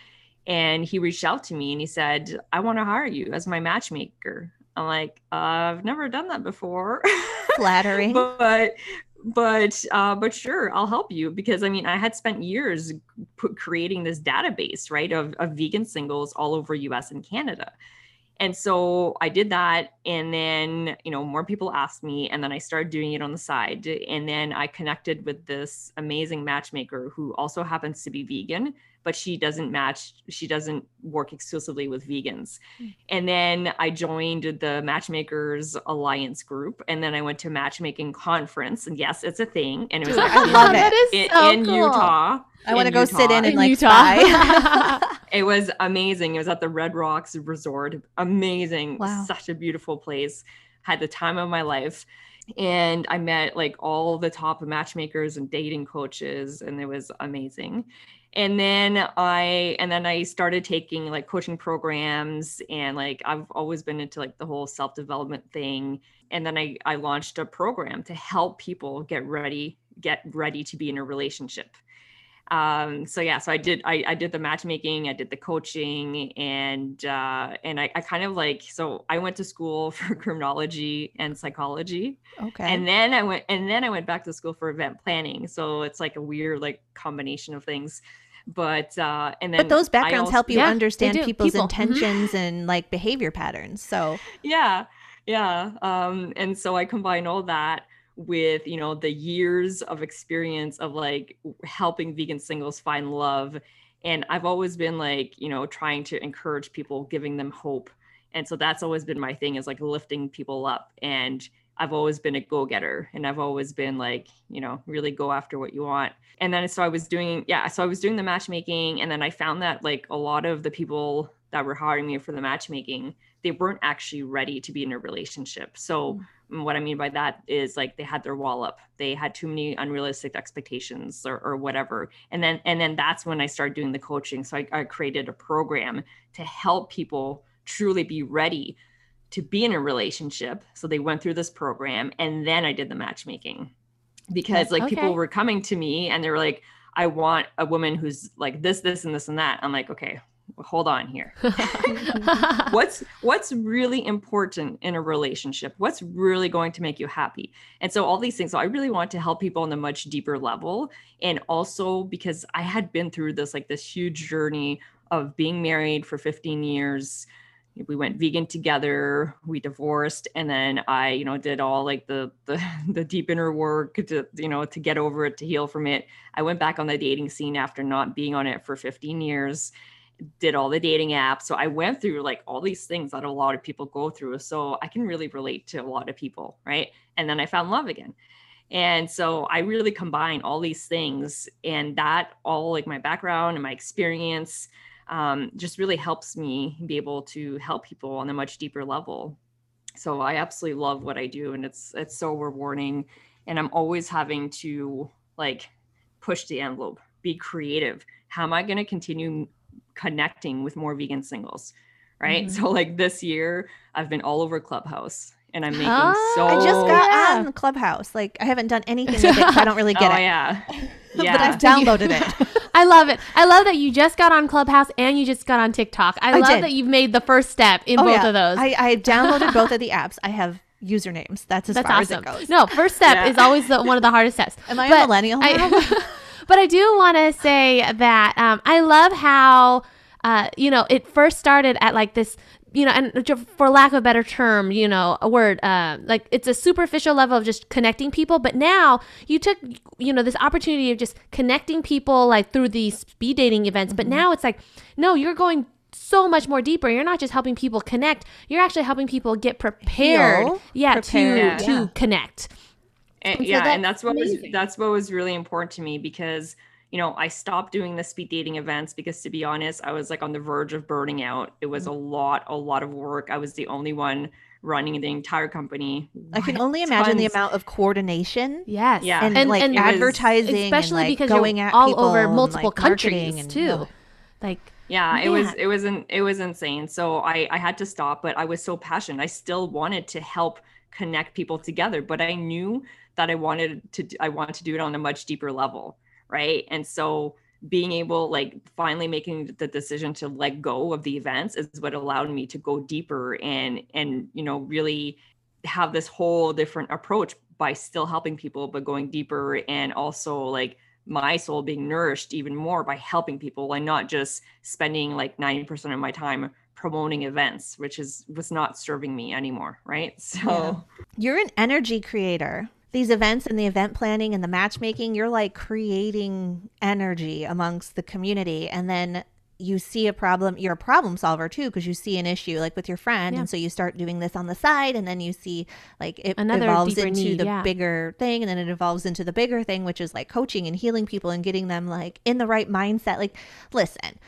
[SPEAKER 3] And he reached out to me and he said, I want to hire you as my matchmaker. I'm like, uh, I've never done that before. [LAUGHS]
[SPEAKER 1] Flattering.
[SPEAKER 3] but but uh, but sure i'll help you because i mean i had spent years put, creating this database right of, of vegan singles all over us and canada and so i did that and then you know more people asked me and then i started doing it on the side and then i connected with this amazing matchmaker who also happens to be vegan but she doesn't match she doesn't work exclusively with vegans mm. and then i joined the matchmakers alliance group and then i went to matchmaking conference and yes it's a thing and it was
[SPEAKER 1] Dude, i love it
[SPEAKER 2] in, so
[SPEAKER 3] in
[SPEAKER 2] cool.
[SPEAKER 3] utah
[SPEAKER 1] I want to go sit in and like
[SPEAKER 2] Utah. [LAUGHS] [LAUGHS]
[SPEAKER 3] it was amazing. It was at the Red Rocks Resort. Amazing.
[SPEAKER 1] Wow.
[SPEAKER 3] Such a beautiful place. Had the time of my life. And I met like all the top matchmakers and dating coaches, and it was amazing and then i and then i started taking like coaching programs and like i've always been into like the whole self development thing. And then i i launched a program to help people get ready get ready to be in a relationship um so yeah so i did i, I did the matchmaking i did the coaching and uh and I, I kind of like so i went to school [LAUGHS] for criminology and psychology
[SPEAKER 1] okay
[SPEAKER 3] and then i went and then i went back to school for event planning so it's like a weird like combination of things but uh and then
[SPEAKER 1] but those backgrounds
[SPEAKER 3] also,
[SPEAKER 1] help you
[SPEAKER 2] yeah,
[SPEAKER 1] understand people's
[SPEAKER 2] People. Mhm.
[SPEAKER 1] intentions and like behavior patterns so
[SPEAKER 3] yeah yeah um and so i combine all that with you know the years of experience of like helping vegan singles find love and i've always been like you know trying to encourage people giving them hope and so that's always been my thing is like lifting people up and i've always been a go-getter and i've always been like you know really go after what you want and then so i was doing yeah so i was doing the matchmaking and then i found that like a lot of the people that were hiring me for the matchmaking they weren't actually ready to be in a relationship so mm. And what I mean by that is like they had their wall up. They had too many unrealistic expectations or, or whatever. And then and then that's when I started doing the coaching. So I, I created a program to help people truly be ready to be in a relationship. So they went through this program and then I did the matchmaking. Because like
[SPEAKER 2] Okay.
[SPEAKER 3] people were coming to me and they were like, I want a woman who's like this, this, and this and that. I'm like, okay, hold on here. [LAUGHS] [LAUGHS] What's what's really important in a relationship? What's really going to make you happy? And so all these things so i really want to help people on a much deeper level. And also because i had been through this like this huge journey of being married for 15 years. We went vegan together we divorced and then i you know did all like the the, [LAUGHS] the deep inner work to you know to get over it to heal from it. I went back on the dating scene after not being on it for 15 years did all the dating apps. So I went through like all these things that a lot of people go through. So I can really relate to a lot of people, right? And then I found love again. And so I really combine all these things and that all like my background and my experience um, just really helps me be able to help people on a much deeper level. So I absolutely love what I do and it's it's so rewarding and I'm always having to like push the envelope, be creative. How am I going to continue connecting with more vegan singles right
[SPEAKER 1] Mhm.
[SPEAKER 3] so like this year i've been all over clubhouse and i'm making
[SPEAKER 2] Ah,
[SPEAKER 3] so
[SPEAKER 1] i just got
[SPEAKER 2] yeah.
[SPEAKER 1] on clubhouse like i haven't done anything with it 'cause i don't really [LAUGHS] get it.
[SPEAKER 3] oh
[SPEAKER 1] it
[SPEAKER 3] yeah [LAUGHS]
[SPEAKER 1] but i've downloaded it [LAUGHS]
[SPEAKER 2] I love it. I love that you just got on Clubhouse and you just got on TikTok. I,
[SPEAKER 1] I
[SPEAKER 2] love
[SPEAKER 1] did.
[SPEAKER 2] that you've made the first step in
[SPEAKER 1] Oh,
[SPEAKER 2] both
[SPEAKER 1] yeah.
[SPEAKER 2] of those.
[SPEAKER 1] I, I downloaded both of the apps i have usernames that's as
[SPEAKER 2] That's
[SPEAKER 1] far
[SPEAKER 2] awesome.
[SPEAKER 1] as it goes
[SPEAKER 2] No, first step
[SPEAKER 3] Yeah.
[SPEAKER 2] is always the, one of the hardest steps.
[SPEAKER 1] am i
[SPEAKER 2] But
[SPEAKER 1] a millennial now?
[SPEAKER 2] I, but I do want to say that um, I love how. Uh, you know, it first started at like this you know, and for lack of a better term, you know, a word, uh, like it's a superficial level of just connecting people. But now you took, you know, this opportunity of just connecting people like through these speed dating events. But now it's like, no, you're going so much more deeper. You're not just helping people connect. You're actually helping people get prepared.
[SPEAKER 1] Heal,
[SPEAKER 2] yeah,
[SPEAKER 1] prepared,
[SPEAKER 2] to to connect.
[SPEAKER 3] And,
[SPEAKER 2] So
[SPEAKER 3] yeah,
[SPEAKER 2] that's
[SPEAKER 3] and that's what
[SPEAKER 2] amazing.
[SPEAKER 3] was that's what was really important to me because you know I stopped doing the speed dating events because to be honest, I was like on the verge of burning out. It was a
[SPEAKER 2] Mm.
[SPEAKER 3] lot, a lot of work. I was the only one running the entire company.
[SPEAKER 1] I can only imagine the amount of coordination
[SPEAKER 2] Yes.
[SPEAKER 3] Yeah.
[SPEAKER 1] and,
[SPEAKER 3] And-
[SPEAKER 1] like
[SPEAKER 2] and-
[SPEAKER 3] it was-
[SPEAKER 1] advertising,
[SPEAKER 2] especially
[SPEAKER 1] and, like,
[SPEAKER 2] because
[SPEAKER 1] going
[SPEAKER 2] you're
[SPEAKER 1] at
[SPEAKER 2] all over multiple
[SPEAKER 1] like,
[SPEAKER 2] countries
[SPEAKER 1] and-
[SPEAKER 2] too. Like
[SPEAKER 3] Yeah, it was it was not it was insane. So I I had to stop, but I was so passionate. I still wanted to help connect people together, but I knew that I wanted to I wanted to do it on a much deeper level, right? And so being able like finally making the decision to let go of the events is what allowed me to go deeper and and you know really have this whole different approach by still helping people but going deeper and also like my soul being nourished even more by helping people and not just spending like 90% of my time promoting events which is was not serving me anymore right [LAUGHS] so
[SPEAKER 1] Yeah. You're an energy creator. These events and the event planning and the matchmaking, you're like creating energy amongst the community. And then you see a problem, you're a problem solver too, because you see an issue like with your friend.
[SPEAKER 2] Yeah.
[SPEAKER 1] And so you start doing this on the side. And then you see like it
[SPEAKER 2] Another
[SPEAKER 1] evolves into
[SPEAKER 2] need,
[SPEAKER 1] the
[SPEAKER 2] yeah.
[SPEAKER 1] bigger thing. And then it evolves into the bigger thing, which is like coaching and healing people and getting them like in the right mindset. Like, listen,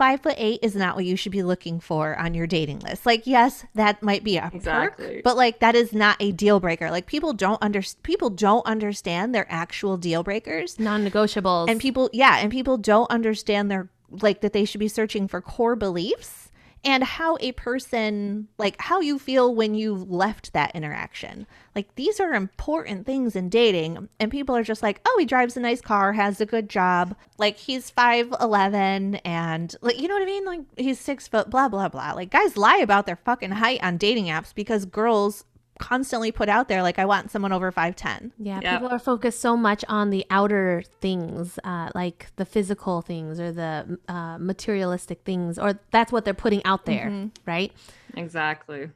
[SPEAKER 1] five foot eight is not what you should be looking for on your dating list. Like, yes, that might be a perk,
[SPEAKER 3] Exactly.
[SPEAKER 1] but like that is not a deal breaker. Like people don't under people don't understand their actual deal breakers,
[SPEAKER 2] non-negotiables.
[SPEAKER 1] and people yeah, and people don't understand their like that they should be searching for core beliefs and how a person like how you feel when you left that interaction. Like these are important things in dating and people are just like, "Oh, he drives a nice car, has a good job. Like he's 5'11 and like you know what I mean? Like he's 6 foot blah blah blah." Like guys lie about their fucking height on dating apps because girls constantly put out there like I want someone over 5'10.
[SPEAKER 2] Yeah,
[SPEAKER 3] Yeah.
[SPEAKER 2] people are focused so much on the outer things, uh, like the physical things or the uh, materialistic things, or that's what they're putting out there, right?
[SPEAKER 3] exactly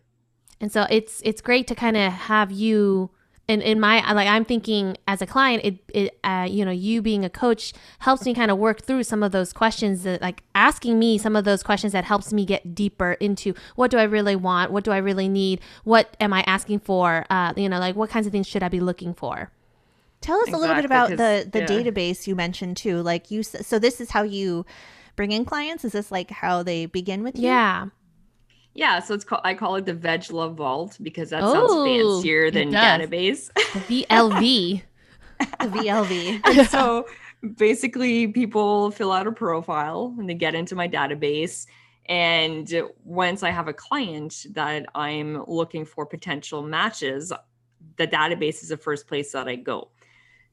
[SPEAKER 2] And so it's it's great to kind of have you. In, in my like I'm thinking as a client it, it uh, you know you being a coach helps me kind of work through some of those questions that like asking me some of those questions that helps me get deeper into what do I really want what do I really need what am I asking for uh, you know like what kinds of things should I be looking for
[SPEAKER 1] Tell us a little bit about the
[SPEAKER 3] 'cause-
[SPEAKER 1] the
[SPEAKER 3] yeah.
[SPEAKER 1] database you mentioned too. Like you so this is how you bring in clients? Is this like how they begin with you?
[SPEAKER 2] yeah
[SPEAKER 3] yeah so it's called i call it the veg love vault because that
[SPEAKER 2] Oh,
[SPEAKER 3] sounds fancier than database
[SPEAKER 2] The [LAUGHS] VLV.
[SPEAKER 1] VLV. [LAUGHS]
[SPEAKER 3] and so basically people fill out a profile and they get into my database and once i have a client that i'm looking for potential matches the database is the first place that i go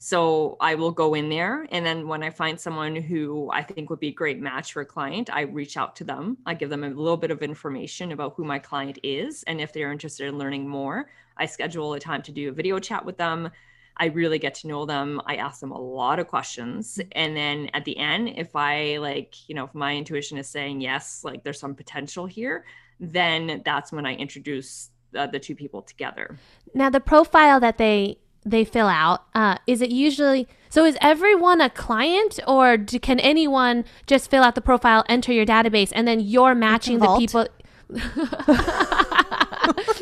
[SPEAKER 3] so i will go in there and then when i find someone who i think would be a great match for a client i reach out to them i give them a little bit of information about who my client is and if they're interested in learning more i schedule a time to do a video chat with them I really get to know them. I ask them a lot of questions. And then at the end, if I like, you know, if my intuition is saying yes, like there's some potential here, then that's when I introduce uh, the two people together.
[SPEAKER 2] Now the profile that they they fill out uh, is it usually so is everyone a client or do, can anyone just fill out the profile, enter your database, and then you're matching the people. [LAUGHS]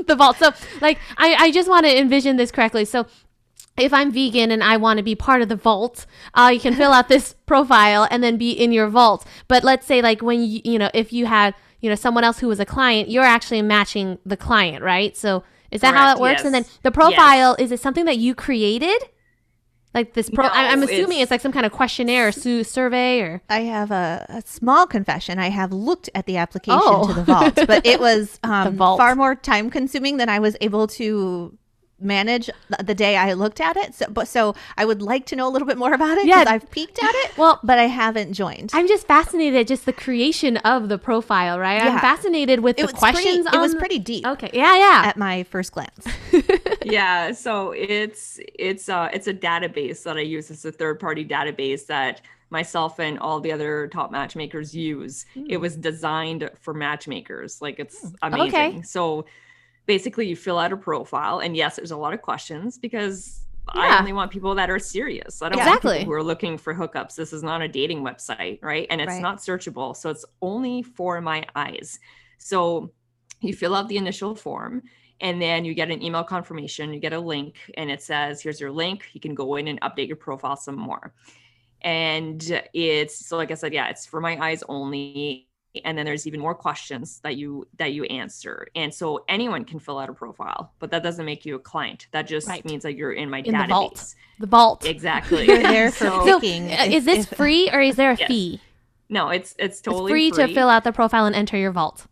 [SPEAKER 2] the vault. So like I I just want to envision this correctly. So if I'm vegan and I want to be part of the vault, uh, you can fill out this [LAUGHS] profile and then be in your vault. But let's say like when you you know if you had you know someone else who was a client, you're actually matching the client, right? So is that how it works? And then the profile is it something that you created? Like this pro, I, I'm assuming it's,
[SPEAKER 3] it's-
[SPEAKER 2] like some kind of questionnaire or su- survey or
[SPEAKER 1] I have a, a small confession. I have looked at the application
[SPEAKER 2] Oh.
[SPEAKER 1] to the vault, but it was [LAUGHS] um,
[SPEAKER 2] vault.
[SPEAKER 1] far more time consuming than I was able to manage the day I looked at it. So, but so I would like to know a little bit more about it
[SPEAKER 2] Yeah.
[SPEAKER 1] I've peeked at it,
[SPEAKER 2] well.
[SPEAKER 1] but I haven't joined.
[SPEAKER 2] I'm just fascinated at just the creation of the profile, right? I'm
[SPEAKER 1] Yeah.
[SPEAKER 2] fascinated with
[SPEAKER 1] it
[SPEAKER 2] the questions.
[SPEAKER 1] Pretty, it was
[SPEAKER 2] on-
[SPEAKER 1] pretty deep
[SPEAKER 2] Okay, yeah, yeah.
[SPEAKER 1] at my first glance. [LAUGHS]
[SPEAKER 3] yeah. So it's it's uh it's a database that I use. It's a third party database that myself and all the other top matchmakers use. Mm. It hmm. was designed for matchmakers. Like it's hmm. amazing. Okay. So basically you fill out a profile and yes, there's a lot of questions because yeah. I only want people that are serious. I don't exactly. want people who are looking for hookups. This is not a dating website, right? And it's right. not searchable. So it's only for my eyes. So you fill out the initial form and then you get an email confirmation, you get a link and it says, here's your link. You can go in and update your profile some more. And it's so like I said, yeah, it's for my eyes only and then there's even more questions that you that you answer. And so anyone can fill out a profile but that doesn't make you a client. That just right. means that you're in my in database.
[SPEAKER 2] the vault, the vault.
[SPEAKER 3] exactly. [LAUGHS]
[SPEAKER 1] You're there for so, picking.
[SPEAKER 2] Uh, is this free or is there a yes. fee?
[SPEAKER 3] No it's it's totally
[SPEAKER 2] it's free, free, to fill out the profile and enter your vault.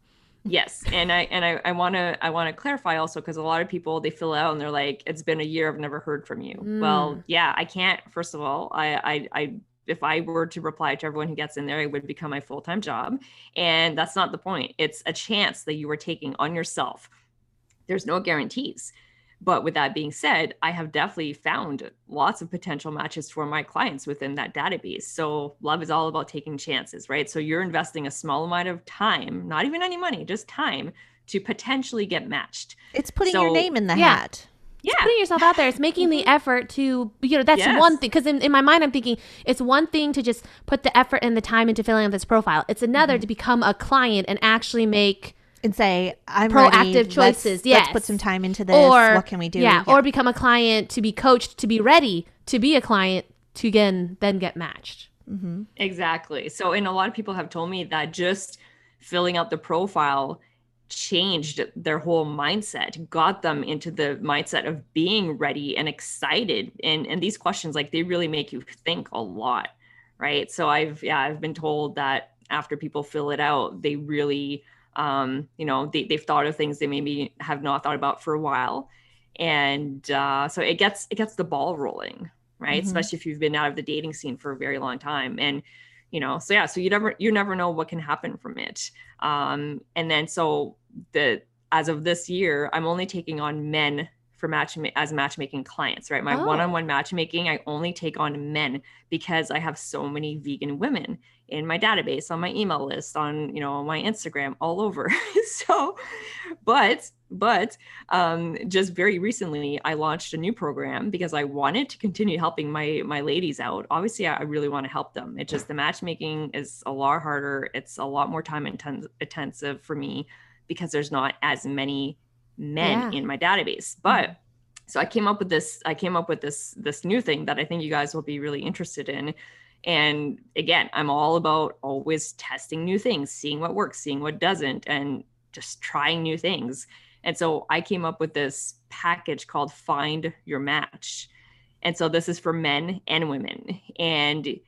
[SPEAKER 3] Yes. And i and i want to i want to clarify also because a lot of people they fill out and they're like it's been a year i've never heard from you. Mm. well yeah i can't. First of all i i i if I were to reply to everyone who gets in there, it would become my full time job. And that's not the point. It's a chance that you are taking on yourself. There's no guarantees. But with that being said, I have definitely found lots of potential matches for my clients within that database. So, love is all about taking chances, right? So, you're investing a small amount of time, not even any money, just time to potentially get matched.
[SPEAKER 1] It's putting so, your name in the yeah. hat
[SPEAKER 2] yeah. It's putting yourself out there. It's making the effort to, you know, that's yes. one thing. Because in, in my mind, I'm thinking it's one thing to just put the effort and the time into filling out this profile. It's another mm-hmm. to become a client and actually make
[SPEAKER 1] and say I'm proactive ready. choices. Let's, yes, let's put some time into this. Or what can we do?
[SPEAKER 2] Yeah, yeah, or become a client to be coached to be ready to be a client to again then get matched.
[SPEAKER 3] Mm-hmm. Exactly. So, and a lot of people have told me that just filling out the profile changed their whole mindset got them into the mindset of being ready and excited. And and these questions like they really make you think a lot right? So i've yeah i've been told that after people fill it out they really um you know they, they've thought of things they maybe have not thought about for a while. And uh so it gets it gets the ball rolling right? Mm-hmm. especially if you've been out of the dating scene for a very long time. And you know so yeah so you never you never know what can happen from it. Um and then so the as of this year i'm only taking on men for match as matchmaking clients right? My oh. one-on-one matchmaking i only take on men because i have so many vegan women in my database on my email list on you know on my instagram all over. [LAUGHS] So but but um, just very recently i launched a new program because i wanted to continue helping my my ladies out obviously i really want to help them it's just the matchmaking is a lot harder it's a lot more time intensive for me because there's not as many men yeah. in my database but mm-hmm. so i came up with this i came up with this this new thing that i think you guys will be really interested in and again, I'm all about always testing new things, seeing what works, seeing what doesn't, and just trying new things. And so I came up with this package called Find Your Match. And so this is for men and women. And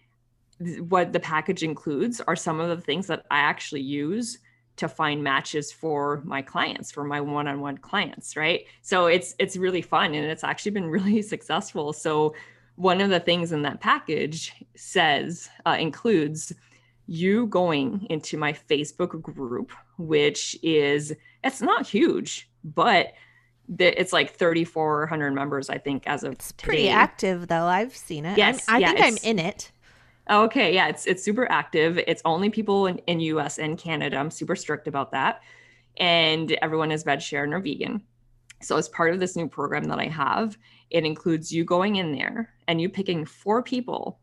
[SPEAKER 3] what the package includes are some of the things that I actually use to find matches for my clients for my one-on-one clients right so it's it's really fun and it's actually been [LAUGHS] really successful so one of the things in that package says uh, includes you going into my Facebook group, which is it's not huge, but it's like 3,400 members, I think, as of
[SPEAKER 1] it's pretty active though. I've seen it. Yes, I'm, i yeah, think I'm in it.
[SPEAKER 3] Okay, yeah, it's it's super active. It's only people in, in US and Canada. I'm super strict about that. And everyone is vegetarian or vegan. So as part of this new program that I have, it includes you going in there and you picking four people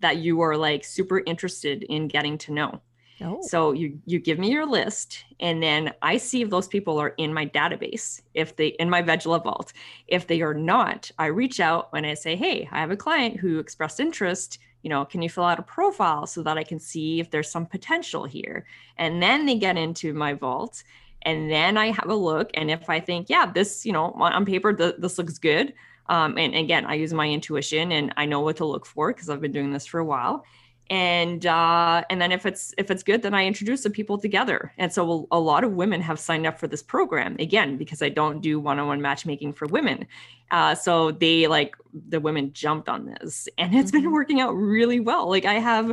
[SPEAKER 3] that you are like super interested in getting to know. Oh. So you you give me your list and then I see if those people are in my database, if they in my veg love vault. If they are not, I reach out and I say, "Hey, I have a client who expressed interest, you know, can you fill out a profile so that I can see if there's some potential here?" And then they get into my vault and then I have a look and if I think, "Yeah, this, you know, on paper th- this looks good." Um, and again, I use my intuition and I know what to look for because I've been doing this for a while. And uh, and then if it's if it's good, then I introduce the people together. And so a, lot of women have signed up for this program again because I don't do one-on-one matchmaking for women. Uh, so they like the women jumped on this, and it's mm-hmm. been working out really well. Like I have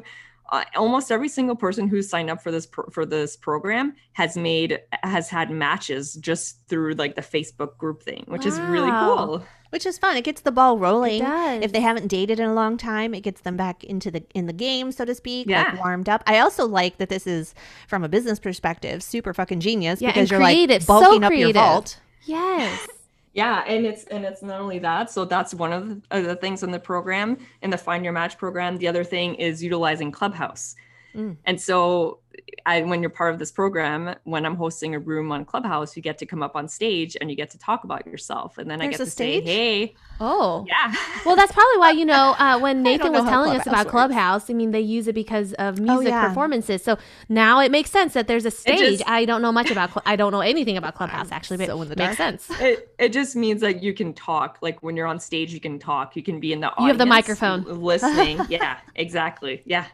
[SPEAKER 3] uh, almost every single person who signed up for this pro- for this program has made has had matches just through like the Facebook group thing, which is really cool.
[SPEAKER 1] Which is fun. It gets the ball
[SPEAKER 2] It
[SPEAKER 1] rolling.
[SPEAKER 2] does.
[SPEAKER 1] If they haven't dated in a long time, it gets them back into the in the game, so to speak,
[SPEAKER 3] Yeah.
[SPEAKER 1] like warmed up. I also like that this is from a business perspective, super fucking genius
[SPEAKER 2] Yeah, and
[SPEAKER 1] because you're
[SPEAKER 2] creative,
[SPEAKER 1] like
[SPEAKER 2] so
[SPEAKER 1] bulking up your
[SPEAKER 2] creative.
[SPEAKER 1] vault.
[SPEAKER 2] yes. [LAUGHS]
[SPEAKER 3] Yeah, and it's and it's not only that. So that's one of the, of the things in the program in the Find Your Match program. The other thing is utilizing Clubhouse.
[SPEAKER 1] Mm.
[SPEAKER 3] And so, I, when you're part of this program, when I'm hosting a room on Clubhouse, you get to come up on stage and you get to talk about yourself. And then I get to
[SPEAKER 1] stage?
[SPEAKER 3] say, "Hey,
[SPEAKER 2] Oh.
[SPEAKER 3] yeah,
[SPEAKER 2] Well, that's probably why you know uh, when [LAUGHS] Nathan
[SPEAKER 1] know
[SPEAKER 2] was
[SPEAKER 1] how
[SPEAKER 2] telling us
[SPEAKER 1] Clubhouse
[SPEAKER 2] about
[SPEAKER 1] works.
[SPEAKER 2] Clubhouse. I mean, they use it because of music
[SPEAKER 1] yeah.
[SPEAKER 2] performances. So now it makes sense that there's a stage.
[SPEAKER 3] just-
[SPEAKER 2] I don't know much about. Cl- I don't know anything about Clubhouse actually, but
[SPEAKER 1] so
[SPEAKER 2] it makes sense.
[SPEAKER 3] it, it just means that you can talk. Like when you're on stage, you can talk. You can be in the audience.
[SPEAKER 2] You have the microphone.
[SPEAKER 3] listening. [LAUGHS] yeah, exactly. Yeah.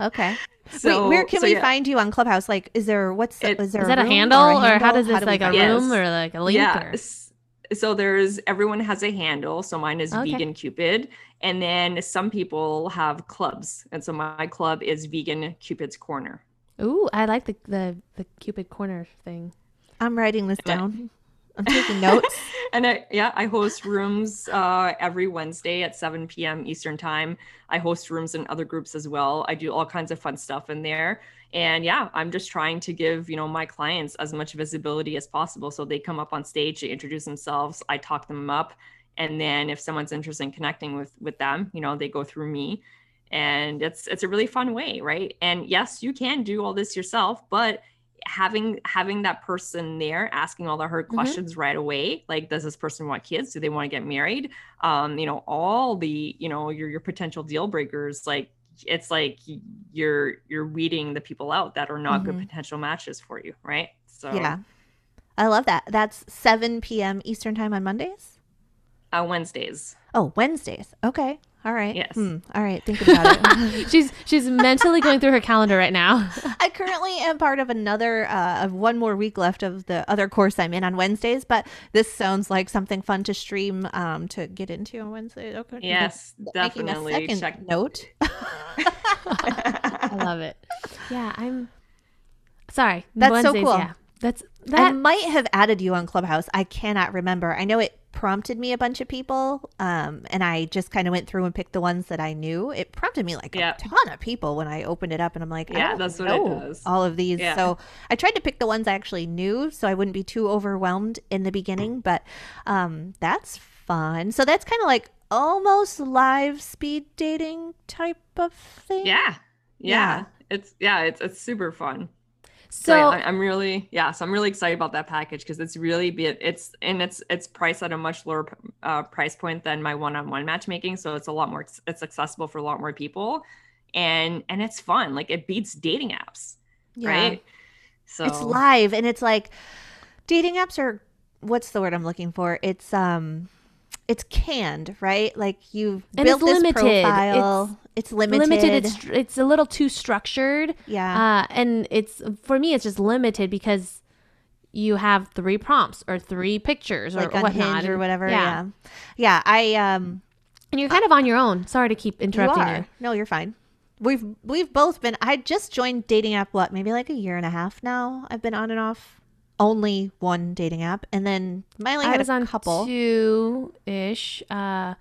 [SPEAKER 1] Okay.
[SPEAKER 3] So
[SPEAKER 1] Wait, where can
[SPEAKER 3] so
[SPEAKER 1] we
[SPEAKER 3] yeah.
[SPEAKER 1] find you on Clubhouse? Like, is there what's
[SPEAKER 3] It-
[SPEAKER 1] is there
[SPEAKER 2] Is that a
[SPEAKER 1] room
[SPEAKER 2] handle,
[SPEAKER 1] a
[SPEAKER 2] or how does
[SPEAKER 1] handle?
[SPEAKER 2] this
[SPEAKER 1] do
[SPEAKER 2] like a?
[SPEAKER 3] Yes.
[SPEAKER 2] room or like a link?
[SPEAKER 3] Yeah.
[SPEAKER 2] Or?
[SPEAKER 3] So there's everyone has a handle. So mine is
[SPEAKER 2] Okay.
[SPEAKER 3] Vegan Cupid, and then some people have clubs, and so my club is Vegan Cupid's Corner.
[SPEAKER 2] Ooh, I like the the the Cupid corner thing.
[SPEAKER 1] I'm writing this
[SPEAKER 3] Yeah.
[SPEAKER 1] down. I'm taking notes. [LAUGHS]
[SPEAKER 3] And I, yeah, I host rooms uh, every Wednesday at 7 p.m. Eastern time. I host rooms in other groups as well. I do all kinds of fun stuff in there. And yeah, I'm just trying to give, you know, my clients as much visibility as possible. So they come up on stage, they introduce themselves, I talk them up. And then if someone's interested in connecting with with them, you know, they go through me. And it's it's a really fun way, right? And yes, you can do all this yourself, but having having that person there asking all the hard
[SPEAKER 2] Mhm.
[SPEAKER 3] questions right away like does this person want kids do they want to get married um you know all the you know your your potential deal breakers like it's like you're you're weeding the people out that are not
[SPEAKER 1] Mhm.
[SPEAKER 3] good potential matches for you right so
[SPEAKER 1] Yeah. I love that. That's 7 p.m. Eastern time on Mondays?
[SPEAKER 3] uh, wednesdays
[SPEAKER 1] Oh, Wednesdays. Okay. All right.
[SPEAKER 3] Yes.
[SPEAKER 1] Hmm. All right. Think about it. [LAUGHS] [LAUGHS]
[SPEAKER 2] she's she's mentally going through her calendar right now. [LAUGHS]
[SPEAKER 1] I currently am part of another, uh, of one more week left of the other course I'm in on Wednesdays, but this sounds like something fun to stream um, to get into on Wednesdays. Okay.
[SPEAKER 3] yes definitely
[SPEAKER 1] a second
[SPEAKER 3] check
[SPEAKER 1] note.
[SPEAKER 2] I love it. Yeah, I'm sorry.
[SPEAKER 1] That's so cool.
[SPEAKER 2] Yeah, that's
[SPEAKER 1] I
[SPEAKER 2] that.
[SPEAKER 1] might have added you on Clubhouse. I cannot remember. I know it prompted me a bunch of people, um, and I just kind of went through and picked the ones that I knew. It prompted me like
[SPEAKER 3] Yeah.
[SPEAKER 1] a ton of people when I opened it up, and I'm like,
[SPEAKER 3] Yeah, that's what it does.
[SPEAKER 1] All of these.
[SPEAKER 3] Yeah.
[SPEAKER 1] So I tried to pick the ones I actually knew, so I wouldn't be too overwhelmed in the beginning. But um, that's fun. So that's kind of like almost live speed dating type of thing.
[SPEAKER 3] yeah
[SPEAKER 1] Yeah.
[SPEAKER 3] yeah it's yeah it's it's super fun
[SPEAKER 2] so
[SPEAKER 3] I'm really yeah so I'm really excited about that package because it's really be it's and it's it's priced at a much lower uh, price point than my one-on-one matchmaking so it's a lot more it's accessible for a lot more people and and it's fun like it beats dating apps
[SPEAKER 1] Yeah.
[SPEAKER 3] right so
[SPEAKER 1] It's live and it's like dating apps are what's the word I'm looking for? It's um it's canned, right? Like you've
[SPEAKER 2] And
[SPEAKER 1] built
[SPEAKER 2] it's
[SPEAKER 1] this
[SPEAKER 2] limited.
[SPEAKER 1] profile. It's, limited.
[SPEAKER 2] limited. It's it's a little too structured.
[SPEAKER 1] yeah.
[SPEAKER 2] Uh, and it's for me, it's just limited because you have three prompts or three pictures or,
[SPEAKER 1] like
[SPEAKER 2] or whatnot
[SPEAKER 1] or whatever.
[SPEAKER 2] Yeah.
[SPEAKER 1] Yeah. Yeah, I um
[SPEAKER 2] and you're kind of on your own. Sorry to keep
[SPEAKER 1] you
[SPEAKER 2] interrupting
[SPEAKER 1] are.
[SPEAKER 2] you.
[SPEAKER 1] No, you're fine. We've we've both been I just joined dating app what, maybe like a year and a half now. I've been on and off only one dating app and then Miley
[SPEAKER 2] I
[SPEAKER 1] had
[SPEAKER 2] was
[SPEAKER 1] a
[SPEAKER 2] on
[SPEAKER 1] couple.
[SPEAKER 2] two ish. Uh,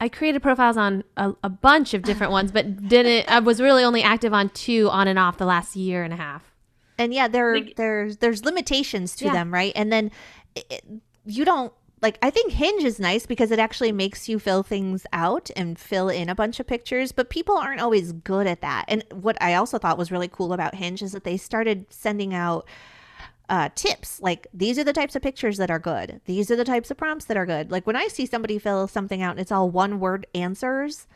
[SPEAKER 2] I created profiles on a, a bunch of different ones, but [LAUGHS] didn't. I was really only active on two on and off the last year and a half.
[SPEAKER 1] and yeah there
[SPEAKER 3] Like-
[SPEAKER 1] there's there's limitations to
[SPEAKER 2] Yeah.
[SPEAKER 1] them right and then it, you don't like i think hinge is nice because it actually makes you fill things out and fill in a bunch of pictures but people aren't always good at that and what i also thought was really cool about hinge is that they started sending out uh, tips like these are the types of pictures that are good these are the types of prompts that are good like when i see somebody fill something out and it's all one word answers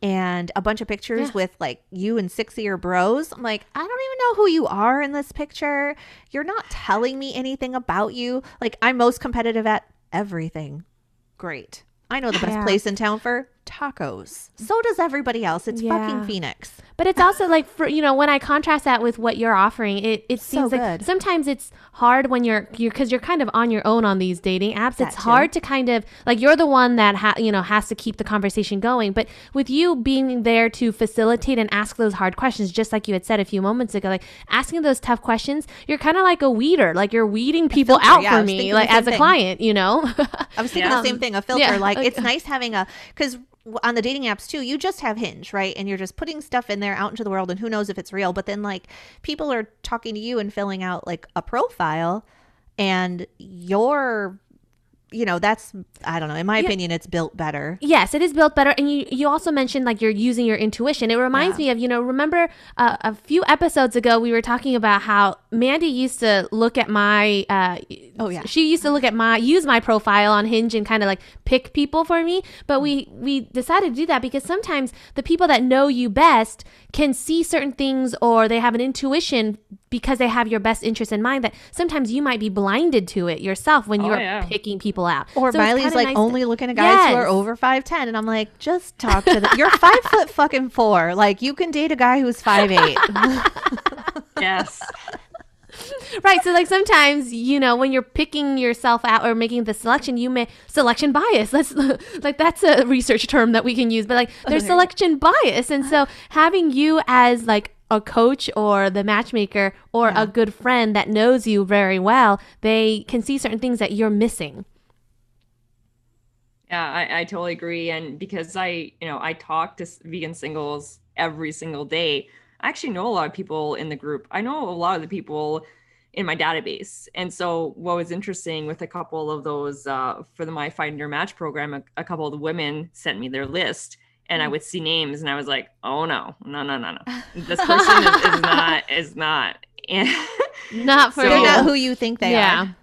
[SPEAKER 1] and a bunch of pictures
[SPEAKER 2] Yeah.
[SPEAKER 1] with like you and six of your bros. I'm like, I don't even know who you are in this picture. You're not telling me anything about you. Like, I'm most competitive at everything. Great. I know the best
[SPEAKER 2] Yeah.
[SPEAKER 1] place in town for tacos. So does everybody else. It's
[SPEAKER 2] Yeah.
[SPEAKER 1] fucking Phoenix.
[SPEAKER 2] But it's also like for you know when I contrast that with what you're offering, it it
[SPEAKER 1] So
[SPEAKER 2] seems like
[SPEAKER 1] good.
[SPEAKER 2] sometimes it's hard when you're you're because you're kind of on your own on these dating apps.
[SPEAKER 1] That
[SPEAKER 2] it's
[SPEAKER 1] too.
[SPEAKER 2] hard to kind of like you're the one that ha- you know has to keep the conversation going. But with you being there to facilitate and ask those hard questions, just like you had said a few moments ago, like asking those tough questions, you're kind of like a weeder. Like you're weeding people
[SPEAKER 1] filter,
[SPEAKER 2] out
[SPEAKER 1] yeah,
[SPEAKER 2] for me, like as a
[SPEAKER 1] thing.
[SPEAKER 2] client. You know.
[SPEAKER 1] I was thinking
[SPEAKER 3] Yeah.
[SPEAKER 1] the same thing, a um, filter.
[SPEAKER 2] yeah,
[SPEAKER 1] like it's nice having a because on the dating apps too, you just have Hinge, right? And you're just putting stuff in there out into the world, and who knows if it's real. But then like people are talking to you and filling out like a profile, and you're, you know, that's I don't know. In my
[SPEAKER 2] Yeah.
[SPEAKER 1] opinion, it's built better.
[SPEAKER 2] Yes, it is built better, and you you also mentioned like you're using your intuition. It reminds
[SPEAKER 1] Yeah.
[SPEAKER 2] me of you know remember uh, a few episodes ago we were talking about how Mandy used to look at my uh,
[SPEAKER 1] Oh, yeah.
[SPEAKER 2] she used to look at my use my profile on Hinge and kind of like pick people for me. But we we decided to do that because sometimes the people that know you best can see certain things or they have an intuition because they have your best interest in mind that sometimes you might be blinded to it yourself when
[SPEAKER 3] Oh,
[SPEAKER 2] you're
[SPEAKER 3] yeah.
[SPEAKER 2] picking people out.
[SPEAKER 1] Or
[SPEAKER 2] So
[SPEAKER 1] Miley's like
[SPEAKER 2] nice to-
[SPEAKER 1] only looking at guys who are over five ten, and I'm like, just talk to them. [LAUGHS] You're five foot fucking four. Like you can date a guy who's five eight. [LAUGHS]
[SPEAKER 3] Yes.
[SPEAKER 2] Right. So like sometimes, you know, when you're picking yourself out or making the selection, you may selection bias. That's [LAUGHS] like that's a research term that we can use, but like there's selection bias. And so having you as like a coach or the matchmaker or
[SPEAKER 1] Yeah.
[SPEAKER 2] a good friend that knows you very well, they can see certain things that you're missing.
[SPEAKER 3] Yeah, I, I totally agree. And because I, you know, I talk to vegan singles every single day, I actually know a lot of people in the group. I know a lot of the people in my database. And so what was interesting with a couple of those uh, for the My Find Your Match program, a, a couple of the women sent me their list and I would see names and I was like, oh no, no, no, no, no. [LAUGHS] This person is, is not, is not. And, [LAUGHS]
[SPEAKER 2] Not for
[SPEAKER 3] So-
[SPEAKER 1] They're
[SPEAKER 2] you.
[SPEAKER 1] not who you think they
[SPEAKER 2] yeah.
[SPEAKER 1] are.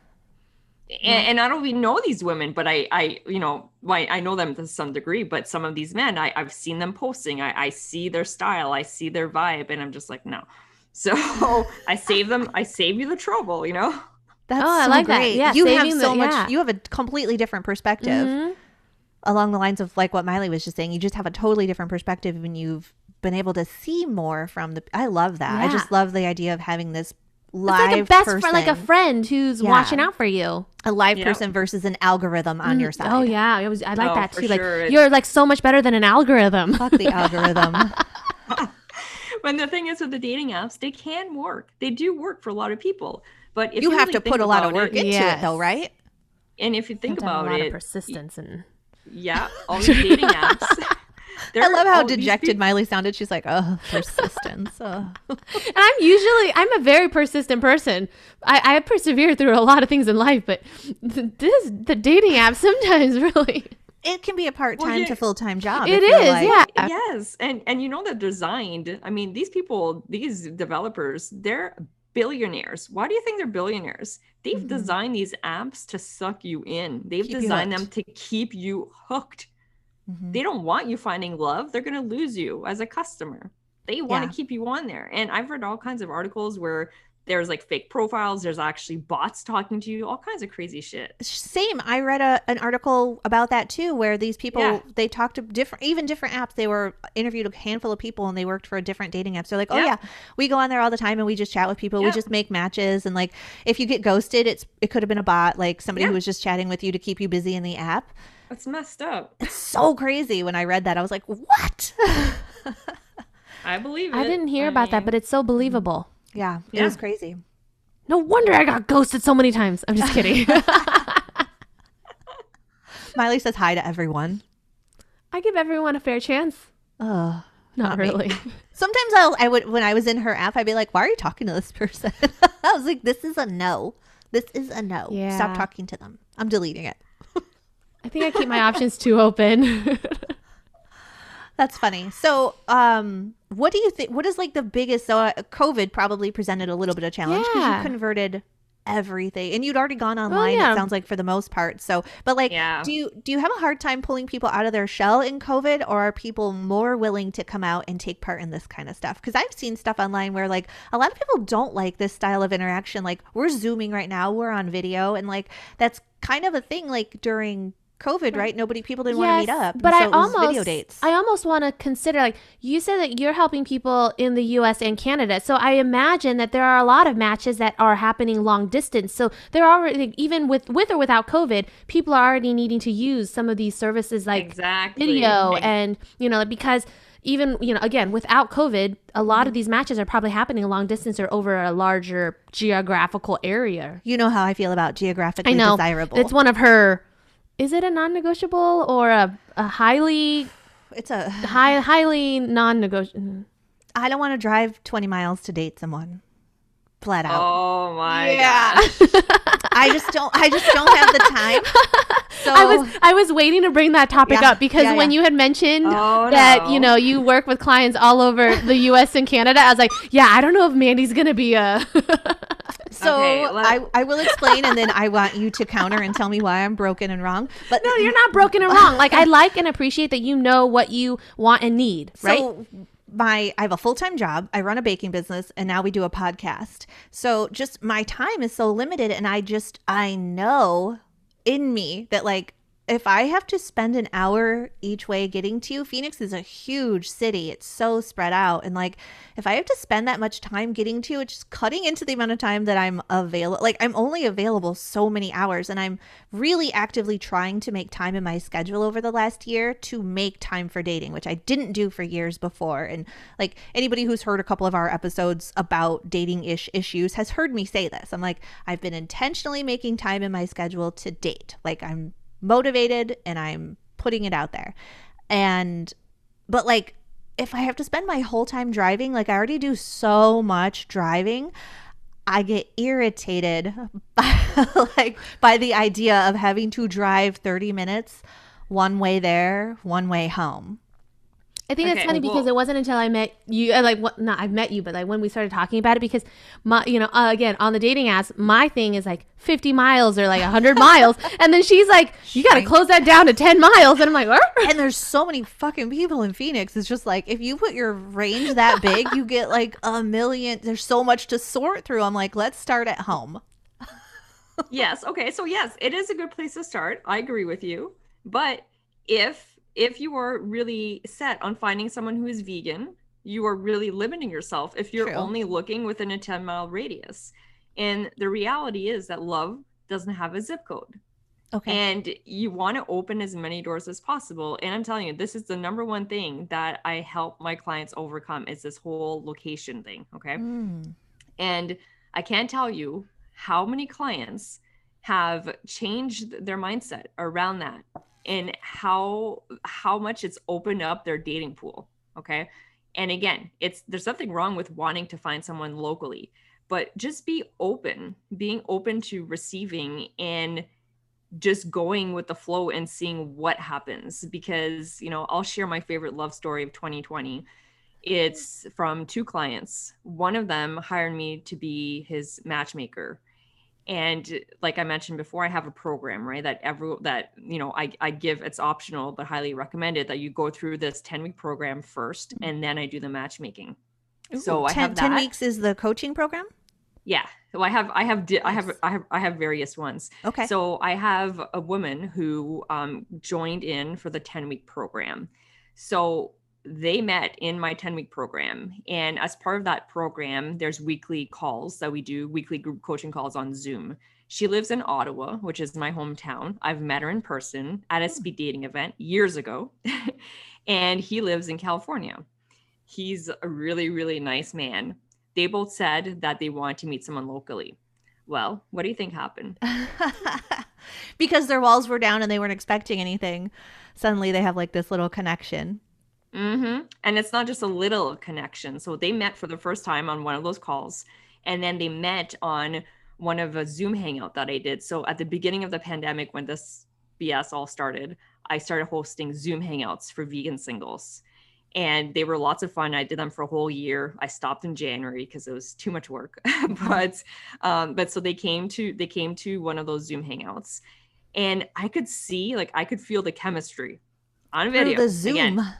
[SPEAKER 3] and, and I don't even know these women, but I, I, you know, I, I know them to some degree. But some of these men, I, I've seen them posting. I, I see their style, I see their vibe, and I'm just like, no. So [LAUGHS] I save them. I save you the trouble, you know.
[SPEAKER 1] That's
[SPEAKER 2] Oh, I
[SPEAKER 1] so
[SPEAKER 2] like that. Yeah,
[SPEAKER 1] you have
[SPEAKER 2] saving the-
[SPEAKER 1] so much.
[SPEAKER 2] yeah.
[SPEAKER 1] You have a completely different perspective
[SPEAKER 2] Mhm.
[SPEAKER 1] Along the lines of like what Miley was just saying. You just have a totally different perspective when you've been able to see more from the. I love that. I just love the idea of having this
[SPEAKER 2] It's
[SPEAKER 1] live
[SPEAKER 2] like a best
[SPEAKER 1] person,
[SPEAKER 2] friend, like a friend who's
[SPEAKER 1] Yeah.
[SPEAKER 2] watching out for you.
[SPEAKER 1] a live
[SPEAKER 3] Yeah.
[SPEAKER 1] person versus an algorithm on your
[SPEAKER 2] Mhm.
[SPEAKER 1] side.
[SPEAKER 2] Oh yeah, I was I like
[SPEAKER 3] Oh,
[SPEAKER 2] that
[SPEAKER 3] for
[SPEAKER 2] too. Like
[SPEAKER 3] sure. It's-
[SPEAKER 2] you're like so much better than an algorithm.
[SPEAKER 1] Fuck the algorithm. [LAUGHS] [LAUGHS]
[SPEAKER 3] when the thing is, with the dating apps, they can work. They do work for a lot of people. But if
[SPEAKER 1] you
[SPEAKER 3] you,
[SPEAKER 1] have
[SPEAKER 3] really
[SPEAKER 1] to put a lot of work
[SPEAKER 3] it,
[SPEAKER 1] into it, though, right?
[SPEAKER 3] and if you think
[SPEAKER 2] Have to
[SPEAKER 3] about
[SPEAKER 2] a lot
[SPEAKER 3] it,
[SPEAKER 2] of persistence and
[SPEAKER 3] yeah, [LAUGHS] all these dating apps. [LAUGHS]
[SPEAKER 1] I
[SPEAKER 3] they're-
[SPEAKER 1] love how dejected
[SPEAKER 3] people-
[SPEAKER 1] Miley sounded. She's like, "Oh, persistence." oh. [LAUGHS]
[SPEAKER 2] And I'm usually I'm a very persistent person. I, I persevere through a lot of things in life, but th- this the dating app sometimes really
[SPEAKER 1] It can be a part time
[SPEAKER 3] Well, yeah.
[SPEAKER 1] to full time job.
[SPEAKER 2] It
[SPEAKER 1] if you're
[SPEAKER 2] is,
[SPEAKER 1] like-
[SPEAKER 2] yeah.
[SPEAKER 3] yes and and you know they're designed i mean these people these developers they're billionaires. Why do you think they're billionaires? They've
[SPEAKER 1] Mhm.
[SPEAKER 3] designed these apps to suck you in. They've
[SPEAKER 1] Keep
[SPEAKER 3] designed them to keep you hooked.
[SPEAKER 1] Mhm.
[SPEAKER 3] they don't want you finding love. They're going to lose you as a customer. They want
[SPEAKER 1] Yeah.
[SPEAKER 3] to keep you on there. And i've read all kinds of articles where there's like fake profiles there's actually bots talking to you all kinds of crazy shit
[SPEAKER 1] Same. I read a, an article about that too, where these people
[SPEAKER 3] Yeah.
[SPEAKER 1] they talked to different, even different apps. They were interviewed a handful of people, and they worked for a different dating apps. They're like, "Oh
[SPEAKER 3] Yeah.
[SPEAKER 1] yeah, we go on there all the time, and we just chat with people. We just make matches, and like if you get ghosted, it's it could have been a bot, like somebody
[SPEAKER 3] Yeah.
[SPEAKER 1] who was just chatting with you to keep you busy in the app.
[SPEAKER 3] that's messed up
[SPEAKER 1] It's so crazy. When I read that, I was like, "What?" [LAUGHS]
[SPEAKER 3] i believe it
[SPEAKER 2] I didn't hear
[SPEAKER 3] I
[SPEAKER 2] about that, but it's so mm-hmm. believable.
[SPEAKER 1] Yeah, it
[SPEAKER 3] Yeah.
[SPEAKER 1] was crazy.
[SPEAKER 2] No wonder I got ghosted so many times. I'm just kidding. [LAUGHS] [LAUGHS]
[SPEAKER 1] Miley says hi to everyone.
[SPEAKER 2] I give everyone a fair chance.
[SPEAKER 1] Ugh.
[SPEAKER 2] Not,
[SPEAKER 1] Not
[SPEAKER 2] really. [LAUGHS]
[SPEAKER 1] Sometimes I'll, I would when I was in her app, I'd be like, "Why are you talking to this person?" I was like, "This is a no. This is a no.
[SPEAKER 2] Yeah.
[SPEAKER 1] Stop talking to them. I'm deleting it."
[SPEAKER 2] I think I keep my options too open.
[SPEAKER 1] That's funny. So, um, what do you think? What is like the biggest? So, uh, COVID probably presented a little bit of challenge because
[SPEAKER 2] Yeah.
[SPEAKER 1] you converted everything, and you'd already gone online.
[SPEAKER 2] yeah.
[SPEAKER 1] It sounds like for the most part. So, but like,
[SPEAKER 3] Yeah.
[SPEAKER 1] do you do you have a hard time pulling people out of their shell in COVID, or are people more willing to come out and take part in this kind of stuff? Because I've seen stuff online where like a lot of people don't like this style of interaction. Like we're zooming right now, we're on video, and like that's kind of a thing. Like during COVID, right? Nobody, people didn't want to meet up.
[SPEAKER 2] But
[SPEAKER 1] and
[SPEAKER 2] I
[SPEAKER 1] so it was
[SPEAKER 2] almost,
[SPEAKER 1] video dates.
[SPEAKER 2] I almost want to consider like you said that you're helping people in the U.S. and Canada. So I imagine that there are a lot of matches that are happening long distance. So there are already even with with or without COVID, people are already needing to use some of these services like
[SPEAKER 3] exactly
[SPEAKER 2] video
[SPEAKER 3] Ex-
[SPEAKER 2] and you know because even you know again without covid a lot
[SPEAKER 1] Mm-hmm.
[SPEAKER 2] of these matches are probably happening long distance or over a larger geographical area
[SPEAKER 1] you know how I feel about geographically
[SPEAKER 2] i know
[SPEAKER 1] desirable.
[SPEAKER 2] it's one of her is it a non-negotiable or a, a highly
[SPEAKER 1] it's a. [SIGHS]
[SPEAKER 2] high highly non-negotiable mm-hmm.
[SPEAKER 1] I don't want to drive 20 miles to date someone. Flat out.
[SPEAKER 3] oh my
[SPEAKER 1] Yeah.
[SPEAKER 3] gosh [LAUGHS]
[SPEAKER 1] I just don't. I just don't have the time. So [LAUGHS]
[SPEAKER 2] I was I was waiting to bring that topic
[SPEAKER 1] Yeah,
[SPEAKER 2] up because
[SPEAKER 1] yeah,
[SPEAKER 2] when
[SPEAKER 1] yeah.
[SPEAKER 2] you had mentioned
[SPEAKER 3] Oh,
[SPEAKER 2] that
[SPEAKER 3] no.
[SPEAKER 2] you know you work with clients all over the U.S. and Canada, I was like, yeah, I don't know if Mandy's gonna be a. [LAUGHS]
[SPEAKER 1] So
[SPEAKER 3] Okay,
[SPEAKER 1] I, I will explain, and then I want you to counter and tell me why I'm broken and wrong. But
[SPEAKER 2] no, you're not broken and wrong. Like I [LAUGHS] like and appreciate that you know what you want and need, right?
[SPEAKER 1] So my I have a full-time job. I run a baking business and now we do a podcast. So just my time is so limited and I just I know in me that like if I have to spend an hour each way getting to you, Phoenix is a huge city. It's so spread out. And like, if I have to spend that much time getting to you, it's just cutting into the amount of time that I'm available. Like, I'm only available so many hours. And I'm really actively trying to make time in my schedule over the last year to make time for dating, which I didn't do for years before. And like, anybody who's heard a couple of our episodes about dating ish issues has heard me say this. I'm like, I've been intentionally making time in my schedule to date. Like, I'm motivated and I'm putting it out there. And, but like, if I have to spend my whole time driving, like I already do so much driving, I get irritated [LAUGHS] by like by the idea of having to drive 30 minutes one way there, one way home.
[SPEAKER 2] I think it's
[SPEAKER 3] Okay,
[SPEAKER 2] funny because it wasn't until I met you, uh, like, what, not I've met you, but like when we started talking about it, because my, you know, uh, again on the dating apps, my thing is like 50 miles or like 100 [LAUGHS] miles, and then she's like, you got to close that down to 10 miles, and I'm like, "Arr."
[SPEAKER 1] And there's so many fucking people in Phoenix. It's just like if you put your range that big, you get like a million. There's so much to sort through. I'm like, let's start at home. [LAUGHS] [LAUGHS]
[SPEAKER 3] yes okay so yes it is a good place to start i agree with you but if if you are really set on finding someone who is vegan you are really limiting yourself if you're
[SPEAKER 1] True.
[SPEAKER 3] only looking within a 10 mile radius and the reality is that love doesn't have a zip code
[SPEAKER 1] Okay.
[SPEAKER 3] and you want to open as many doors as possible and i'm telling you this is the number one thing that i help my clients overcome is this whole location thing okay
[SPEAKER 1] Mm.
[SPEAKER 3] and I can't tell you how many clients have changed their mindset around that and how how much it's opened up their dating pool. Okay. And again, it's there's nothing wrong with wanting to find someone locally, but just be open, being open to receiving and just going with the flow and seeing what happens because you know i'll share my favorite love story of 2020 it's from two clients one of them hired me to be his matchmaker and like i mentioned before i have a program right that every that you know i, I give it's optional but highly recommended that you go through this 10 week program first and then i do the matchmaking so i
[SPEAKER 1] 10,
[SPEAKER 3] have
[SPEAKER 1] 10 weeks is the coaching program.
[SPEAKER 3] yeah so i have i have di- i have i have i have various ones
[SPEAKER 1] Okay.
[SPEAKER 3] so I have a woman who um, joined in for the 10 week program. So they met in my 10 week program. And as part of that program, there's weekly calls that we do, weekly group coaching calls on Zoom. She lives in Ottawa, which is my hometown. I've met her in person at a hmm. speed dating event years ago. [LAUGHS] and he lives in California. He's a really, really nice man. They both said that they wanted to meet someone locally. Well, what do you think happened? [LAUGHS]
[SPEAKER 1] because their walls were down and they weren't expecting anything. Suddenly they have like this little connection.
[SPEAKER 3] Mm-hmm. And it's not just a little connection. So they met for the first time on one of those calls, and then they met on one of a Zoom hangout that I did. So at the beginning of the pandemic, when this BS all started, I started hosting Zoom hangouts for vegan singles. And they were lots of fun. I did them for a whole year. I stopped in January because it was too much work. [LAUGHS] but um, but so they came to they came to one of those Zoom hangouts, and I could see like I could feel the chemistry on video.
[SPEAKER 1] Through the Zoom.
[SPEAKER 3] Again,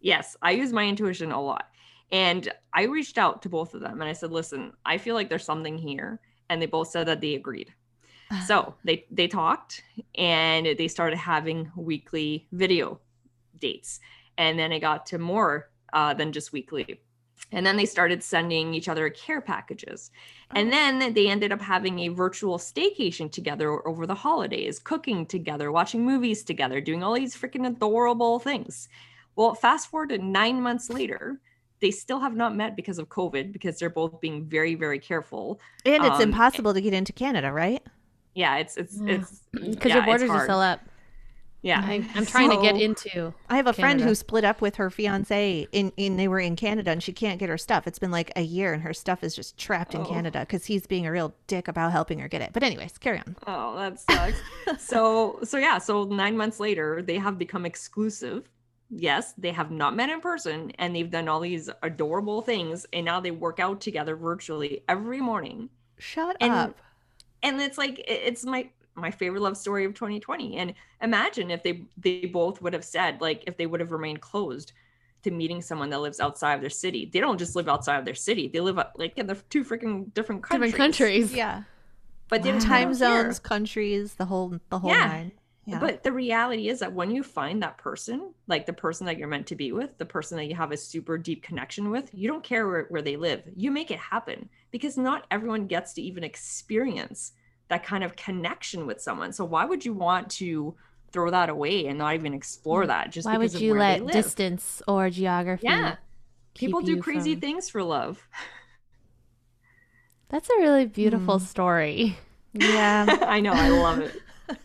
[SPEAKER 3] Yes, I use my intuition a lot. And I reached out to both of them and I said, listen, I feel like there's something here. And they both said that they agreed. so they they talked and they started having weekly video dates and then it got to more uh, than just weekly and then they started sending each other care packages and then they ended up having a virtual staycation together over the holidays cooking together watching movies together doing all these freaking adorable things well fast forward to nine months later they still have not met because of covid because they're both being very very careful
[SPEAKER 1] And it's
[SPEAKER 3] Um,
[SPEAKER 1] impossible to get into Canada, right?
[SPEAKER 3] yeah it's it's
[SPEAKER 2] Yeah.
[SPEAKER 3] it's
[SPEAKER 2] because
[SPEAKER 3] yeah,
[SPEAKER 2] your borders are still up.
[SPEAKER 3] yeah
[SPEAKER 2] I, I'm trying to get into.
[SPEAKER 1] I have a friend who split up with her fiance in, in they were in Canada and she can't get her stuff. It's been like a year and her stuff is just trapped in
[SPEAKER 3] Oh.
[SPEAKER 1] Canada because he's being a real dick about helping her get it. But anyways, carry on.
[SPEAKER 3] Oh, that sucks. [LAUGHS] so, so yeah, so nine months later, they have become exclusive. Yes, they have not met in person and they've done all these adorable things. And now they work out together virtually every morning.
[SPEAKER 1] Shut
[SPEAKER 3] And-
[SPEAKER 1] up.
[SPEAKER 3] And it's like, it's my, my favorite love story of 2020. And imagine if they, they both would have said, like, if they would have remained closed to meeting someone that lives outside of their city. They don't just live outside of their city. They live uh, like in the two freaking different countries.
[SPEAKER 2] Different countries.
[SPEAKER 1] Yeah.
[SPEAKER 3] But they
[SPEAKER 1] Time
[SPEAKER 3] have here.
[SPEAKER 1] zones, countries, the whole the whole
[SPEAKER 3] Yeah.
[SPEAKER 1] nine. Yeah.
[SPEAKER 3] But the reality is that when you find that person, like the person that you're meant to be with, the person that you have a super deep connection with, you don't care where, where they live. You make it happen because not everyone gets to even experience that kind of connection with someone. So why would you want to throw that away and not even explore that just
[SPEAKER 2] Why
[SPEAKER 3] because
[SPEAKER 2] would
[SPEAKER 3] of
[SPEAKER 2] you
[SPEAKER 3] where
[SPEAKER 2] let distance or geography?
[SPEAKER 3] Yeah. People do crazy
[SPEAKER 2] from-
[SPEAKER 3] things for love. [LAUGHS]
[SPEAKER 2] That's a really beautiful
[SPEAKER 3] Hmm.
[SPEAKER 2] story.
[SPEAKER 1] yeah. [LAUGHS]
[SPEAKER 3] I know, I love it. [LAUGHS]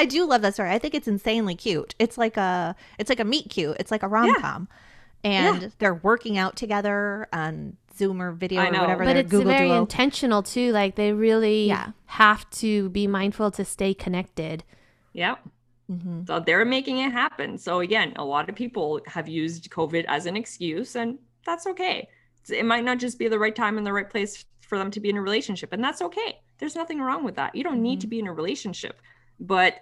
[SPEAKER 1] I do love that story. I think it's insanely cute. It's like a it's like a meet cute. It's like a rom com. And they're working out together on Zoom or video
[SPEAKER 3] I
[SPEAKER 1] or
[SPEAKER 3] know.
[SPEAKER 1] whatever.
[SPEAKER 2] But it's
[SPEAKER 1] Google
[SPEAKER 2] very
[SPEAKER 1] Duo.
[SPEAKER 2] intentional too. Like they really
[SPEAKER 1] Yeah.
[SPEAKER 2] have to be mindful to stay connected.
[SPEAKER 3] Yeah.
[SPEAKER 1] Mhm.
[SPEAKER 3] So they're making it happen. So again, a lot of people have used COVID as an excuse, and that's okay. It might not just be the right time and the right place for them to be in a relationship, and that's okay. There's nothing wrong with that. You don't need to be in a relationship, but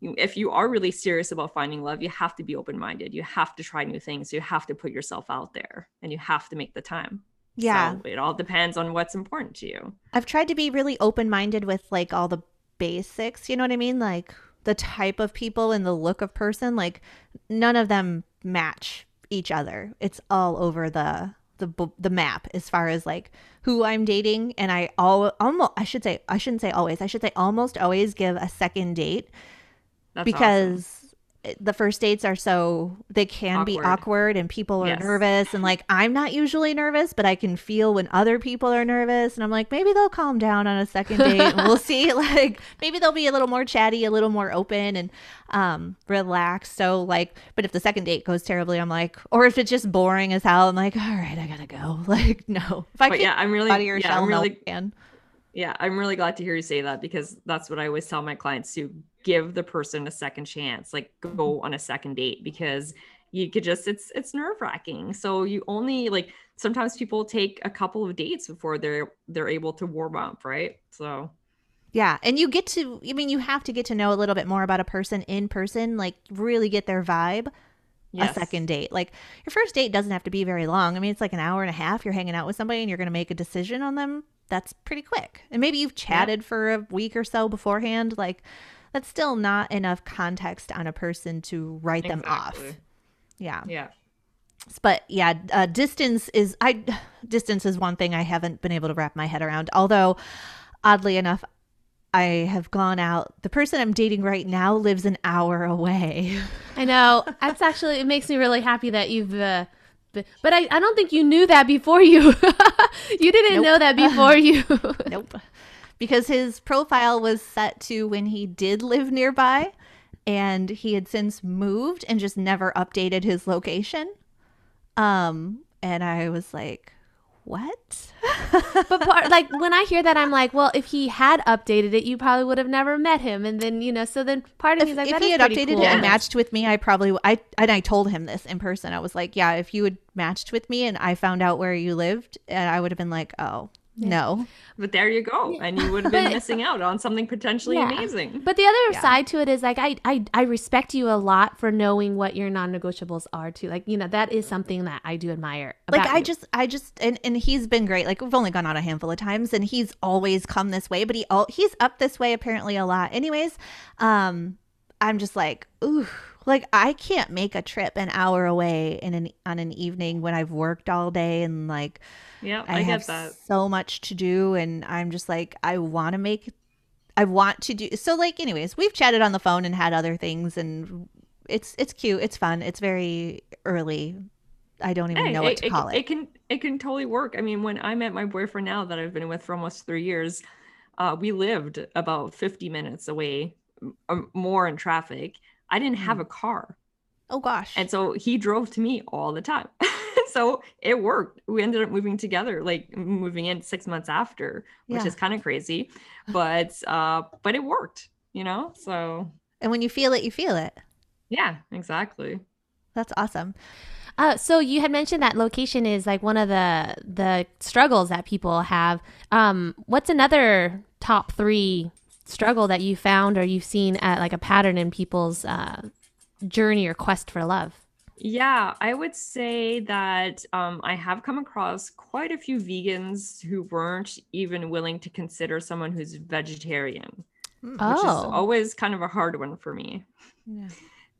[SPEAKER 3] if you are really serious about finding love, you have to be open minded. You have to try new things. You have to put yourself out there, and you have to make the time.
[SPEAKER 1] Yeah.
[SPEAKER 3] So it all depends on what's important to you.
[SPEAKER 1] I've tried to be really open minded with like all the basics. You know what I mean? Like the type of people and the look of person. Like none of them match each other. It's all over the the the map as far as like who I'm dating. And I all almost I should say I shouldn't say always. I should say almost always give a second date
[SPEAKER 3] That's
[SPEAKER 1] because it- the first dates are so they can be
[SPEAKER 3] Awkward.
[SPEAKER 1] awkward and people are
[SPEAKER 3] Yes.
[SPEAKER 1] nervous and like I'm not usually nervous but I can feel when other people are nervous and I'm like maybe they'll calm down on a second date and we'll see [LAUGHS] like maybe they'll be a little more chatty a little more open and um relaxed so like but if the second date goes terribly I'm like or if it's just boring as hell I'm like all right I gotta go [LAUGHS] like no if I
[SPEAKER 3] But yeah, I'm really,
[SPEAKER 1] out of your
[SPEAKER 3] yeah,
[SPEAKER 1] shell
[SPEAKER 3] I'm really,
[SPEAKER 1] can.
[SPEAKER 3] Yeah, I'm really glad to hear you say that because that's what I always tell my clients to give the person a second chance, like go mm-hmm. on a second date because you could just it's it's nerve wracking. So you only like sometimes people take a couple of dates before they're they're able to warm up, right? So
[SPEAKER 1] Yeah, and you get to I mean you have to get to know a little bit more about a person in person, like really get their vibe
[SPEAKER 3] yes.
[SPEAKER 1] a second date. Like your first date doesn't have to be very long. I mean, it's like an hour and a half you're hanging out with somebody and you're going to make a decision on them. That's pretty quick. And maybe you've chatted for a week or so beforehand, like that's still not enough context on a person to write them off. Yeah.
[SPEAKER 3] Yeah.
[SPEAKER 1] But yeah, uh, distance is I [SIGHS] distance is one thing I haven't been able to wrap my head around. Although oddly enough, I have gone out. The person I'm dating right now lives an hour away. [LAUGHS]
[SPEAKER 2] I know. That's actually it makes me really happy that you've. Uh, b- but I, I don't think you knew that before you. [LAUGHS] you didn't
[SPEAKER 1] Nope.
[SPEAKER 2] know that before you. [LAUGHS]
[SPEAKER 1] nope. Because his profile was set to when he did live nearby and he had since moved and just never updated his location. Um and I was like, "What?" [LAUGHS]
[SPEAKER 2] but part, like when I hear that, I'm like, well, if he had updated it, you probably would have never met him, and then you know. So then part of
[SPEAKER 1] if,
[SPEAKER 2] me is like,
[SPEAKER 1] if
[SPEAKER 2] that
[SPEAKER 1] he
[SPEAKER 2] is
[SPEAKER 1] had updated
[SPEAKER 2] cool.
[SPEAKER 1] it and matched with me, I probably w- I and I told him this in person. I was like, "Yeah, if you had matched with me and I found out where you lived, and I would have been like, "Oh, No.
[SPEAKER 3] But there you go. And you would have [LAUGHS] been
[SPEAKER 2] But-
[SPEAKER 3] missing out on something potentially
[SPEAKER 2] Yeah.
[SPEAKER 3] amazing.
[SPEAKER 2] But the other
[SPEAKER 1] Yeah.
[SPEAKER 2] side to it is like I, I I respect you a lot for knowing what your non-negotiables are too. Like you know that is something that I do admire.
[SPEAKER 1] like i
[SPEAKER 2] you.
[SPEAKER 1] just i just and, and he's been great like we've only gone out a handful of times and he's always come this way but he all he's up this way apparently a lot anyways um i'm just like ooh like i can't make a trip an hour away in an on an evening when i've worked all day and like
[SPEAKER 3] Yeah,
[SPEAKER 1] i,
[SPEAKER 3] I,
[SPEAKER 1] have
[SPEAKER 3] that.
[SPEAKER 1] so much to do and i'm just like i want to make i want to do so like anyways we've chatted on the phone and had other things and it's it's cute it's fun it's very early i don't even
[SPEAKER 3] Hey,
[SPEAKER 1] know what to call it
[SPEAKER 3] It can it can totally work. I mean, when I met my boyfriend now that I've been with for almost three years, uh, we lived about 50 minutes away, m- um, more in traffic. I didn't have
[SPEAKER 1] Mm.
[SPEAKER 3] a car.
[SPEAKER 1] Oh gosh.
[SPEAKER 3] And so he drove to me all the time. [LAUGHS] [LAUGHS] so it worked. We ended up moving together, like moving in six months after, which
[SPEAKER 1] Yeah.
[SPEAKER 3] is kind of crazy. [SIGHS] But uh, but it worked, you know? So
[SPEAKER 1] and when you feel it, you feel it.
[SPEAKER 3] yeah, exactly.
[SPEAKER 1] That's awesome.
[SPEAKER 2] Uh, so you had mentioned that location is like one of the the struggles that people have. Um, what's another top three struggle that you found or you've seen at like a pattern in people's uh, journey or quest for love?
[SPEAKER 3] Yeah, I would say that um, I have come across quite a few vegans who weren't even willing to consider someone who's vegetarian,
[SPEAKER 1] Mm.
[SPEAKER 3] which is
[SPEAKER 2] Oh.
[SPEAKER 3] always kind of a hard one for me
[SPEAKER 1] Yeah.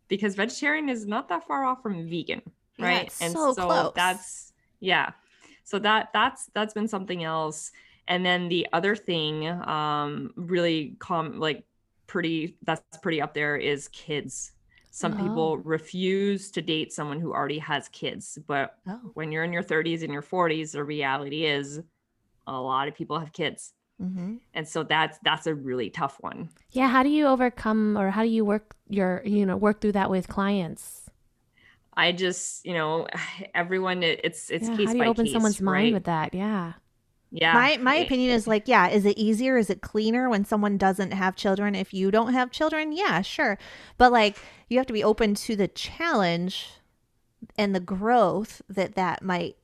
[SPEAKER 3] because vegetarian is not that far off from vegan,
[SPEAKER 1] Yeah,
[SPEAKER 3] right?
[SPEAKER 1] it's so close.
[SPEAKER 3] that's yeah. So that that's that's been something else. And then the other thing, um, really com like pretty that's pretty up there is kids. Some
[SPEAKER 2] Oh.
[SPEAKER 3] people refuse to date someone who already has kids, but
[SPEAKER 1] Oh.
[SPEAKER 3] when you're in your 30s and your 40s, the reality is a lot of people have kids.
[SPEAKER 1] hmm
[SPEAKER 3] And so that's that's a really tough one.
[SPEAKER 2] Yeah, how do you overcome or how do you work your you know work through that with clients?
[SPEAKER 3] I just, you know, [SIGHS] everyone it- it's it's
[SPEAKER 2] yeah,
[SPEAKER 3] case
[SPEAKER 2] how do you
[SPEAKER 3] by
[SPEAKER 2] open
[SPEAKER 3] case,
[SPEAKER 2] someone's mind with that? Yeah.
[SPEAKER 3] Yeah.
[SPEAKER 1] My my opinion is like, yeah, is it easier? Is it cleaner when someone doesn't have children? If you don't have children, yeah, sure. But like, you have to be open to the challenge and the growth that that might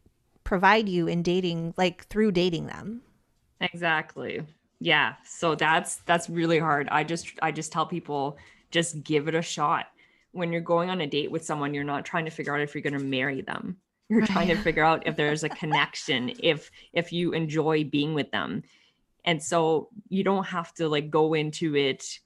[SPEAKER 1] provide you in dating, like through dating them.
[SPEAKER 3] Exactly. Yeah. So that's that's really hard. I just I just tell people just give it a shot. When you're going on a date with someone, you're not trying to figure out if you're going to marry them. You're trying to figure out if there's a connection, if if you enjoy being with them. And so you don't have to like go into it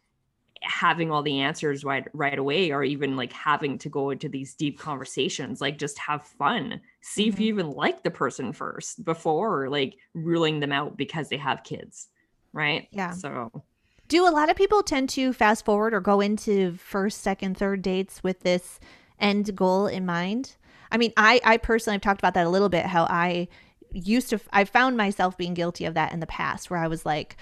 [SPEAKER 3] having all the answers right right away or even like having to go into these deep conversations like just have fun see if you mm-hmm. even like the person first before like ruling them out because they have kids right
[SPEAKER 1] Yeah.
[SPEAKER 3] so
[SPEAKER 1] Do a lot of people tend to fast forward or go into first, second, third dates with this end goal in mind? I mean, I I personally have talked about that a little bit how I used to I found myself being guilty of that in the past where I was like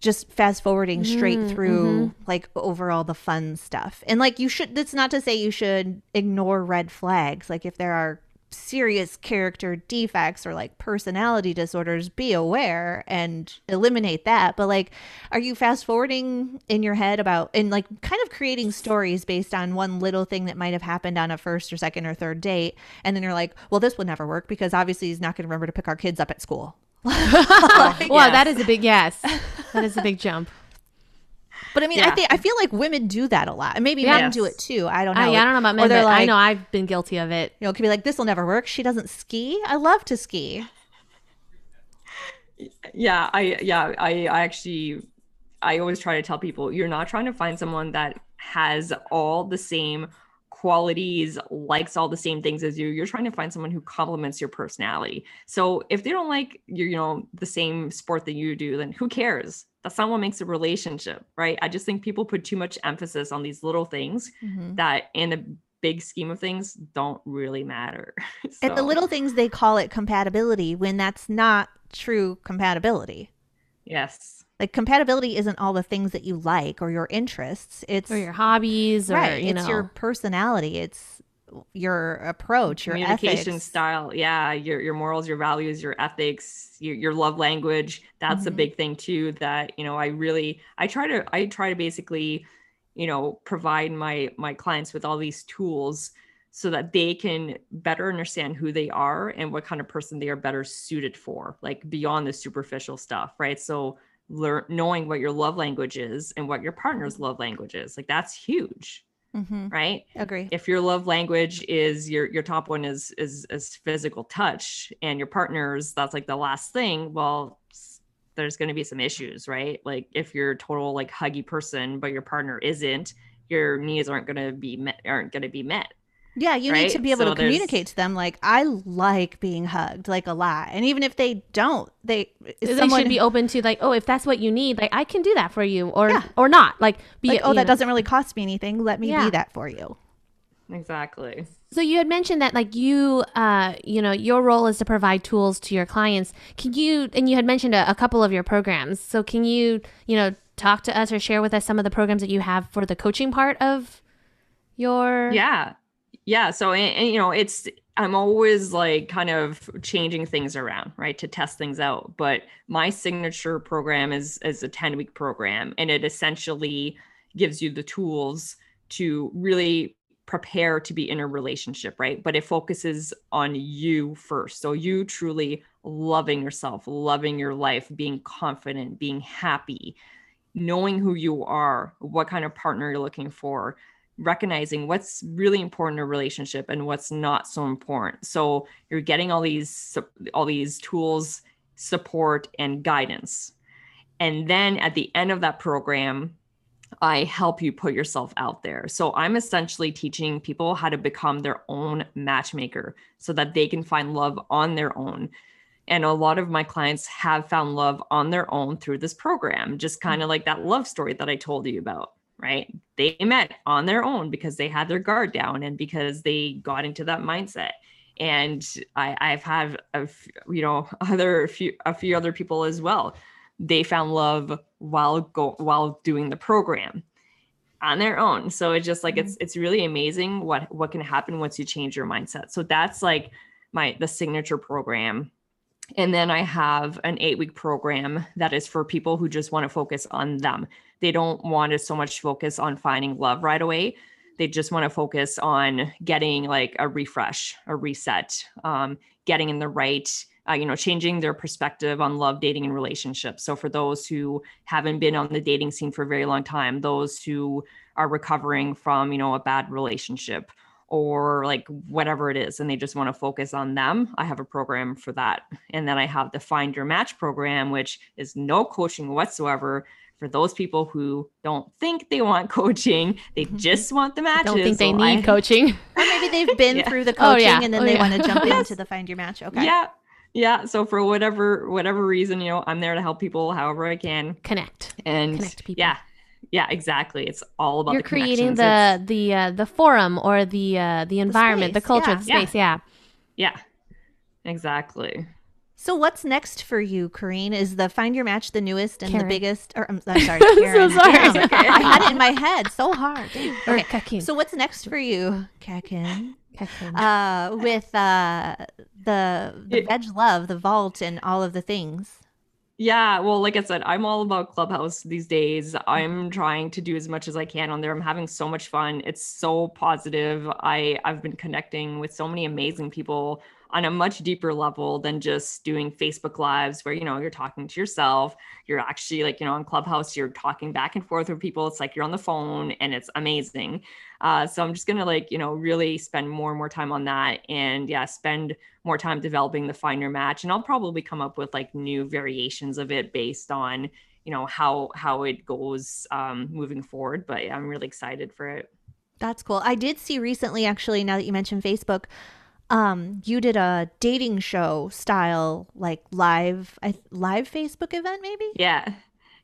[SPEAKER 1] just fast forwarding straight
[SPEAKER 2] Mm,
[SPEAKER 1] through like over all the fun stuff. And like you should that's not to say you should ignore red flags. Like if there are serious character defects or like personality disorders, be aware and eliminate that. But like are you fast forwarding in your head about and like kind of creating stories based on one little thing that might have happened on a first or second or third date and then you're like, well this will never work because obviously he's not going to remember to pick our kids up at school. [LAUGHS] [LAUGHS]
[SPEAKER 2] Wow, that
[SPEAKER 3] yes.
[SPEAKER 2] is a big yes. That is a big jump.
[SPEAKER 1] But I mean, I think I feel like women do that a lot, and maybe
[SPEAKER 2] Yeah.
[SPEAKER 1] men do it too. I don't know.
[SPEAKER 2] I, I don't know about men,
[SPEAKER 1] they're
[SPEAKER 2] but I know I've been guilty of it.
[SPEAKER 1] You know, it could be like, this will never work. She doesn't ski. I love to ski.
[SPEAKER 3] yeah i yeah i i actually i always try to tell people you're not trying to find someone that has all the same qualities likes all the same things as you you're trying to find someone who complements your personality so if they don't like you you know the same sport that you do then who cares that's not what makes a relationship right i just think people put too much emphasis on these little things mm-hmm. that in the big scheme of things don't really matter [LAUGHS]
[SPEAKER 1] And the little things they call it compatibility when that's not true compatibility.
[SPEAKER 3] yes
[SPEAKER 1] Like compatibility isn't all the things that you like or your interests. It's
[SPEAKER 2] Or your hobbies, or
[SPEAKER 1] right.
[SPEAKER 2] you
[SPEAKER 1] it's
[SPEAKER 2] know,
[SPEAKER 1] your personality. It's your approach, your
[SPEAKER 3] communication
[SPEAKER 1] ethics.
[SPEAKER 3] style yeah your your morals your values your ethics your, your love language that's a
[SPEAKER 1] Mhm.
[SPEAKER 3] big thing too that you know i really i try to i try to basically you know provide my my clients with all these tools so that they can better understand who they are and what kind of person they are better suited for, like beyond the superficial stuff, right? So learn knowing what your love language is and what your partner's love language is, like that's huge.
[SPEAKER 4] Mm-hmm.
[SPEAKER 3] Right.
[SPEAKER 4] Agree.
[SPEAKER 3] If your love language is your your top one is is is physical touch and your partner's that's like the last thing, well, there's going to be some issues, right? Like if you're a total like huggy person, but your partner isn't, your needs aren't going to be met, aren't going to be met.
[SPEAKER 4] Yeah, you need to be able
[SPEAKER 3] So
[SPEAKER 4] to communicate to them like I like being hugged like a lot. And even if they don't, they
[SPEAKER 2] they
[SPEAKER 4] someone
[SPEAKER 2] should be open to like, oh, if that's what you need, like I can do that for you, or
[SPEAKER 4] Yeah.
[SPEAKER 2] or not. Like, be
[SPEAKER 4] like, oh, that
[SPEAKER 2] know.
[SPEAKER 4] doesn't really cost me anything. Let me
[SPEAKER 2] Yeah.
[SPEAKER 4] be that for you.
[SPEAKER 3] Exactly.
[SPEAKER 2] So you had mentioned that like you, uh, you know, your role is to provide tools to your clients. Can you? And you had mentioned a, a couple of your programs. So can you, you know, talk to us or share with us some of the programs that you have for the coaching part of your?
[SPEAKER 3] Yeah. Yeah. So, and, and, you know, it's, I'm always like kind of changing things around, right, to test things out. But my signature program is is a 10 week program, and it essentially gives you the tools to really prepare to be in a relationship, right? But it focuses on you first. So you truly loving yourself, loving your life, being confident, being happy, knowing who you are, what kind of partner you're looking for, recognizing what's really important in a relationship and what's not so important. So you're getting all these all these tools, support and guidance. And then at the end of that program, I help you put yourself out there. So I'm essentially teaching people how to become their own matchmaker so that they can find love on their own. And a lot of my clients have found love on their own through this program, just mm. kind of like that love story that I told you about, right? They met on their own because they had their guard down and because they got into that mindset. And I, I've had a f- you know [LAUGHS] other a few a few other people as well they found love while go while doing the program on their own so it's just like it's mm-hmm. it's really amazing what what can happen once you change your mindset so that's like my the signature program and then i have an eight week program that is for people who just want to focus on them. They don't want to so much focus on finding love right away. They just want to focus on getting like a refresh a reset um, getting in the right uh, you know changing their perspective on love dating and relationships. So for those who haven't been on the dating scene for a very long time those who are recovering from you know a bad relationship or like whatever it is and they just want to focus on them i have a program for that and then i have the find your match program which is no coaching whatsoever for those people who don't think they want [LAUGHS] coaching they mm-hmm. just want the matches
[SPEAKER 2] Don't think they
[SPEAKER 3] So
[SPEAKER 2] need
[SPEAKER 3] I-
[SPEAKER 2] coaching. [LAUGHS]
[SPEAKER 4] Or maybe they've been
[SPEAKER 3] Yeah.
[SPEAKER 4] through the
[SPEAKER 2] Oh,
[SPEAKER 4] coaching
[SPEAKER 2] yeah.
[SPEAKER 4] and then
[SPEAKER 2] Oh,
[SPEAKER 4] they
[SPEAKER 2] yeah.
[SPEAKER 4] want to jump
[SPEAKER 3] Yes. [LAUGHS]
[SPEAKER 4] into the find your match. Okay.
[SPEAKER 3] yeah yeah so for whatever whatever reason you know i'm there to help people however i can
[SPEAKER 2] Connect.
[SPEAKER 3] and
[SPEAKER 2] Connect people.
[SPEAKER 3] yeah yeah exactly it's all about
[SPEAKER 2] You're
[SPEAKER 3] the
[SPEAKER 2] creating the
[SPEAKER 3] It's-
[SPEAKER 2] the uh, the forum or the uh, the environment, the,
[SPEAKER 4] space,
[SPEAKER 2] culture,
[SPEAKER 4] yeah.
[SPEAKER 2] the space. Yeah.
[SPEAKER 3] yeah exactly
[SPEAKER 4] So what's next for you, Kareen? Is the Find Your Match the newest and
[SPEAKER 2] Karen.
[SPEAKER 4] the biggest? Or I'm, I'm [LAUGHS] sorry,
[SPEAKER 2] I'm so sorry.
[SPEAKER 4] Damn.
[SPEAKER 2] Okay.
[SPEAKER 4] I had it in my head so hard. Okay.
[SPEAKER 2] Kakin.
[SPEAKER 4] So what's next for you, Kakin?
[SPEAKER 2] Kakin.
[SPEAKER 4] Uh, with uh, the the
[SPEAKER 3] It-
[SPEAKER 4] veg love, the vault, and all of the things.
[SPEAKER 3] Yeah, well, like I said, I'm all about Clubhouse these days. I'm trying to do as much as I can on there. I'm having so much fun. It's so positive. I I've been connecting with so many amazing people on a much deeper level than just doing Facebook lives where you know you're talking to yourself. You're actually like, you know, on Clubhouse, you're talking back and forth with people. It's like you're on the phone and it's amazing. Uh, so I'm just gonna like, you know, really spend more and more time on that and yeah, spend more time developing the find your match and i'll probably come up with like new variations of it based on you know how how it goes um moving forward but yeah, i'm really excited for it
[SPEAKER 4] That's cool. I did see recently, actually, now that you mentioned Facebook, um, you did a dating show style, like live, I, live Facebook event, maybe.
[SPEAKER 3] yeah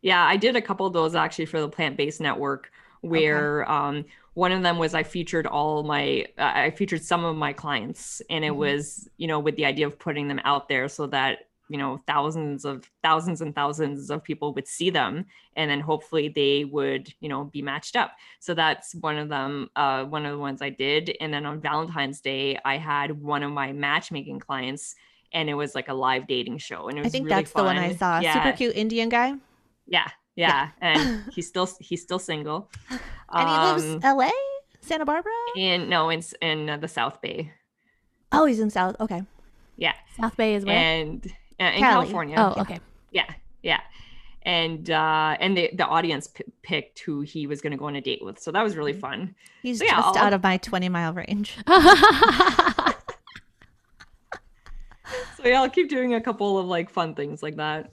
[SPEAKER 3] yeah i did a couple of those actually for the plant-based network where um one of them was i featured all my uh, i featured some of my clients and it
[SPEAKER 4] Mhm.
[SPEAKER 3] was you know with the idea of putting them out there so that you know thousands of thousands and thousands of people would see them and then hopefully they would you know be matched up so that's one of them uh one of the ones i did and then on valentine's day i had one of my matchmaking clients and it was like a live dating show and it was
[SPEAKER 4] I think
[SPEAKER 3] really
[SPEAKER 4] that's the one I saw.
[SPEAKER 3] yeah
[SPEAKER 4] Super cute Indian guy.
[SPEAKER 3] yeah yeah and [LAUGHS] he's still he's still single [LAUGHS]
[SPEAKER 4] And he lives
[SPEAKER 3] Um,
[SPEAKER 4] LA?
[SPEAKER 1] Santa Barbara?
[SPEAKER 3] in no, in in uh, the South Bay.
[SPEAKER 1] Oh, he's in South. Okay.
[SPEAKER 3] Yeah,
[SPEAKER 2] South Bay is where?
[SPEAKER 3] and uh, in
[SPEAKER 1] Cali.
[SPEAKER 3] California.
[SPEAKER 2] oh, okay.
[SPEAKER 3] Yeah, yeah. And uh and the the audience p- picked who he was going to go on a date with. So that was really fun.
[SPEAKER 1] He's
[SPEAKER 3] So, yeah,
[SPEAKER 1] just
[SPEAKER 3] I'll-
[SPEAKER 1] out of my 20 mile range. [LAUGHS] [LAUGHS]
[SPEAKER 3] So yeah, I'll keep doing a couple of like fun things like that.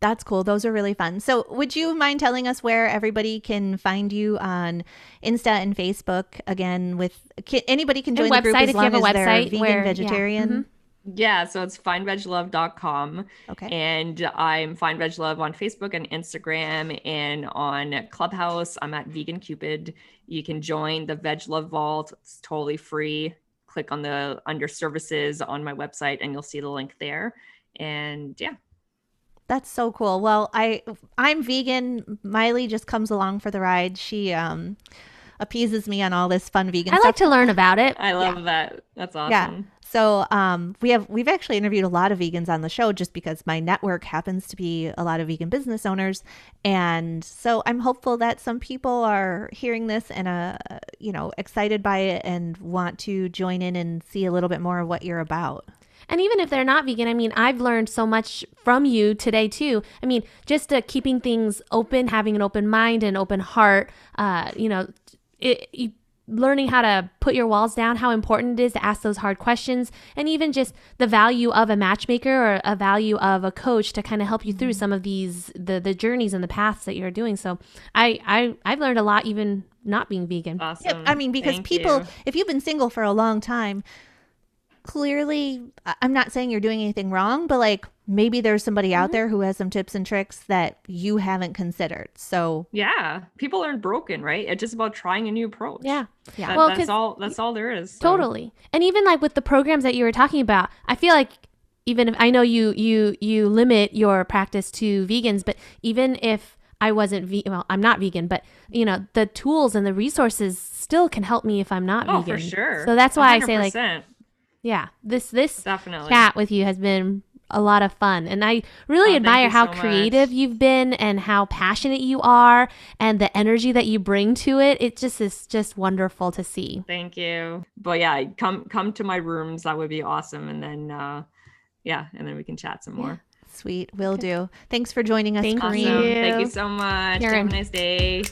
[SPEAKER 1] That's cool. Those are really fun. So, would you mind telling us where everybody can find you on Insta and Facebook? Again, with can, anybody can join
[SPEAKER 2] And
[SPEAKER 1] the group
[SPEAKER 2] website,
[SPEAKER 1] as
[SPEAKER 2] if you
[SPEAKER 1] long
[SPEAKER 2] have a
[SPEAKER 1] as they're
[SPEAKER 2] website
[SPEAKER 1] vegan,
[SPEAKER 2] where- yeah,
[SPEAKER 1] vegetarian.
[SPEAKER 3] Yeah, so it's findveglove.com
[SPEAKER 1] Okay.
[SPEAKER 3] and I'm Find Veg Love on Facebook and Instagram and on Clubhouse. I'm at Vegan Cupid. You can join the Veg Love Vault. It's totally free. Click on the under services on my website and you'll see the link there. And yeah,
[SPEAKER 1] That's so cool. Well, I I'm vegan. Miley just comes along for the ride. She um appeases me on all this fun vegan
[SPEAKER 2] I
[SPEAKER 1] stuff.
[SPEAKER 2] like to learn about it.
[SPEAKER 3] I love that. That's awesome.
[SPEAKER 1] Yeah. So um, we have we've actually interviewed a lot of vegans on the show just because my network happens to be a lot of vegan business owners, and so I'm hopeful that some people are hearing this and uh you know excited by it and want to join in and see a little bit more of what you're about.
[SPEAKER 2] And even if they're not vegan, I mean, I've learned so much from you today too. I mean, just uh, keeping things open, having an open mind and open heart. Uh, you know, it, you, learning how to put your walls down, how important it is to ask those hard questions, and even just the value of a matchmaker or a value of a coach to kind of help you through mm-hmm. some of these the the journeys and the paths that you're doing. So, I I I've learned a lot even not being vegan.
[SPEAKER 3] Awesome.
[SPEAKER 1] Yeah, I mean because
[SPEAKER 3] Thank
[SPEAKER 1] people,
[SPEAKER 3] you.
[SPEAKER 1] if you've been single for a long time, clearly I'm not saying you're doing anything wrong, but like maybe there's somebody
[SPEAKER 2] Mm-hmm.
[SPEAKER 1] out there who has some tips and tricks that you haven't considered. So
[SPEAKER 3] Yeah, people aren't broken, right? It's just about trying a new approach.
[SPEAKER 2] Yeah.
[SPEAKER 1] Yeah.
[SPEAKER 3] That-
[SPEAKER 2] Well,
[SPEAKER 3] that's all. That's all there is. so.
[SPEAKER 2] Totally. And even like with the programs that you were talking about, I feel like even if I know you you you limit your practice to vegans, but even if I wasn't ve- well, I'm not vegan, but you know, the tools and the resources still can help me if I'm not
[SPEAKER 3] Oh,
[SPEAKER 2] vegan.
[SPEAKER 3] for sure.
[SPEAKER 2] So that's why I say like
[SPEAKER 3] 100%,
[SPEAKER 2] yeah, this this
[SPEAKER 3] definitely.
[SPEAKER 2] chat with you has been a lot of fun and i really
[SPEAKER 3] Oh,
[SPEAKER 2] admire how
[SPEAKER 3] so much.
[SPEAKER 2] creative you've been and how passionate you are and the energy that you bring to it it just is just wonderful to see
[SPEAKER 3] Thank you. But yeah, come come to my rooms. That would be awesome. And then uh yeah, and then we can chat some more.
[SPEAKER 1] sweet, will do. Thanks for joining us,
[SPEAKER 2] Thank
[SPEAKER 1] Kareem.
[SPEAKER 3] Awesome.
[SPEAKER 2] you.
[SPEAKER 3] Thank you so much.
[SPEAKER 2] Karen.
[SPEAKER 3] Have a nice day.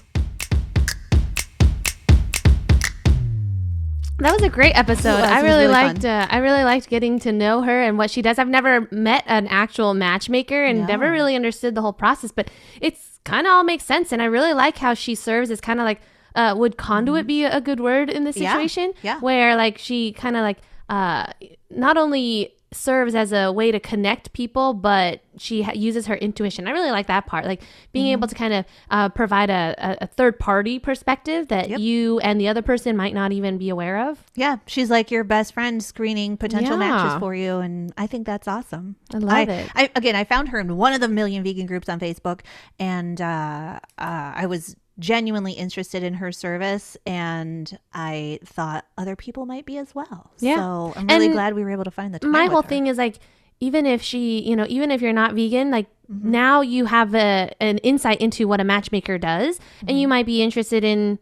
[SPEAKER 2] That was a great episode.
[SPEAKER 1] was.
[SPEAKER 2] I really,
[SPEAKER 1] really
[SPEAKER 2] liked. Uh, I really liked getting to know her and what she does. I've never met an actual matchmaker and never really understood the whole process, but it's kind of all makes sense. And I really like how she serves as kind of like. Uh, would conduit be a good word in this
[SPEAKER 1] Mm-hmm. Yeah,
[SPEAKER 2] situation?
[SPEAKER 1] yeah.
[SPEAKER 2] Where like she kind of like uh, not only serves as a way to connect people, but she ha- uses her intuition. I really like that part, like being
[SPEAKER 1] Mm-hmm.
[SPEAKER 2] able to kind of uh, provide a, a, third party perspective that
[SPEAKER 1] Yep.
[SPEAKER 2] you and the other person might not even be aware of.
[SPEAKER 1] Yeah, she's like your best friend screening potential matches for you, and I think that's awesome.
[SPEAKER 2] I love it.
[SPEAKER 1] I, again, I found her in one of the million vegan groups on Facebook, and uh, uh, I was genuinely interested in her service, and I thought other people might be as well.
[SPEAKER 2] Yeah.
[SPEAKER 1] So I'm really
[SPEAKER 2] And
[SPEAKER 1] glad we were able to find the time.
[SPEAKER 2] my whole
[SPEAKER 1] her.
[SPEAKER 2] thing is like even if she you know even if you're not vegan like
[SPEAKER 1] Mm-hmm.
[SPEAKER 2] now you have a an insight into what a matchmaker does and you might be interested in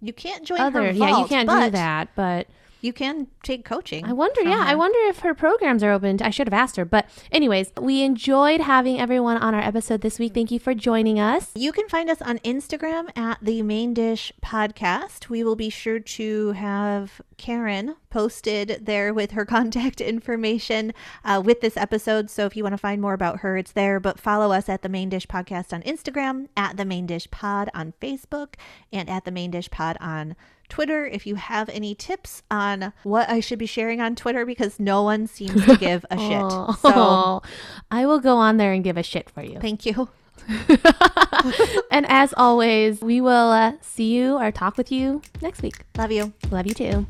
[SPEAKER 1] you can't join
[SPEAKER 2] other
[SPEAKER 1] her
[SPEAKER 2] yeah you can't do that but
[SPEAKER 1] You can take coaching.
[SPEAKER 2] i wonder yeah i wonder if her programs are open i should have asked her but anyways we enjoyed having everyone on our episode this week thank you for joining us
[SPEAKER 1] You can find us on Instagram at the Main Dish Podcast. We will be sure to have Karen posted there with her [LAUGHS] contact information uh, with this episode. So if you want to find more about her, it's there. But follow us at the Main Dish Podcast on Instagram, at the Main Dish Pod on Facebook, and at the Main Dish Pod on Twitter. If you have any tips on what I should be sharing on Twitter, because no one seems to give a [LAUGHS] shit. So
[SPEAKER 2] i will go on there and give a shit for you
[SPEAKER 1] thank you. [LAUGHS]
[SPEAKER 2] and as always we will uh, see you or talk with you next week
[SPEAKER 1] Love you.
[SPEAKER 2] love you too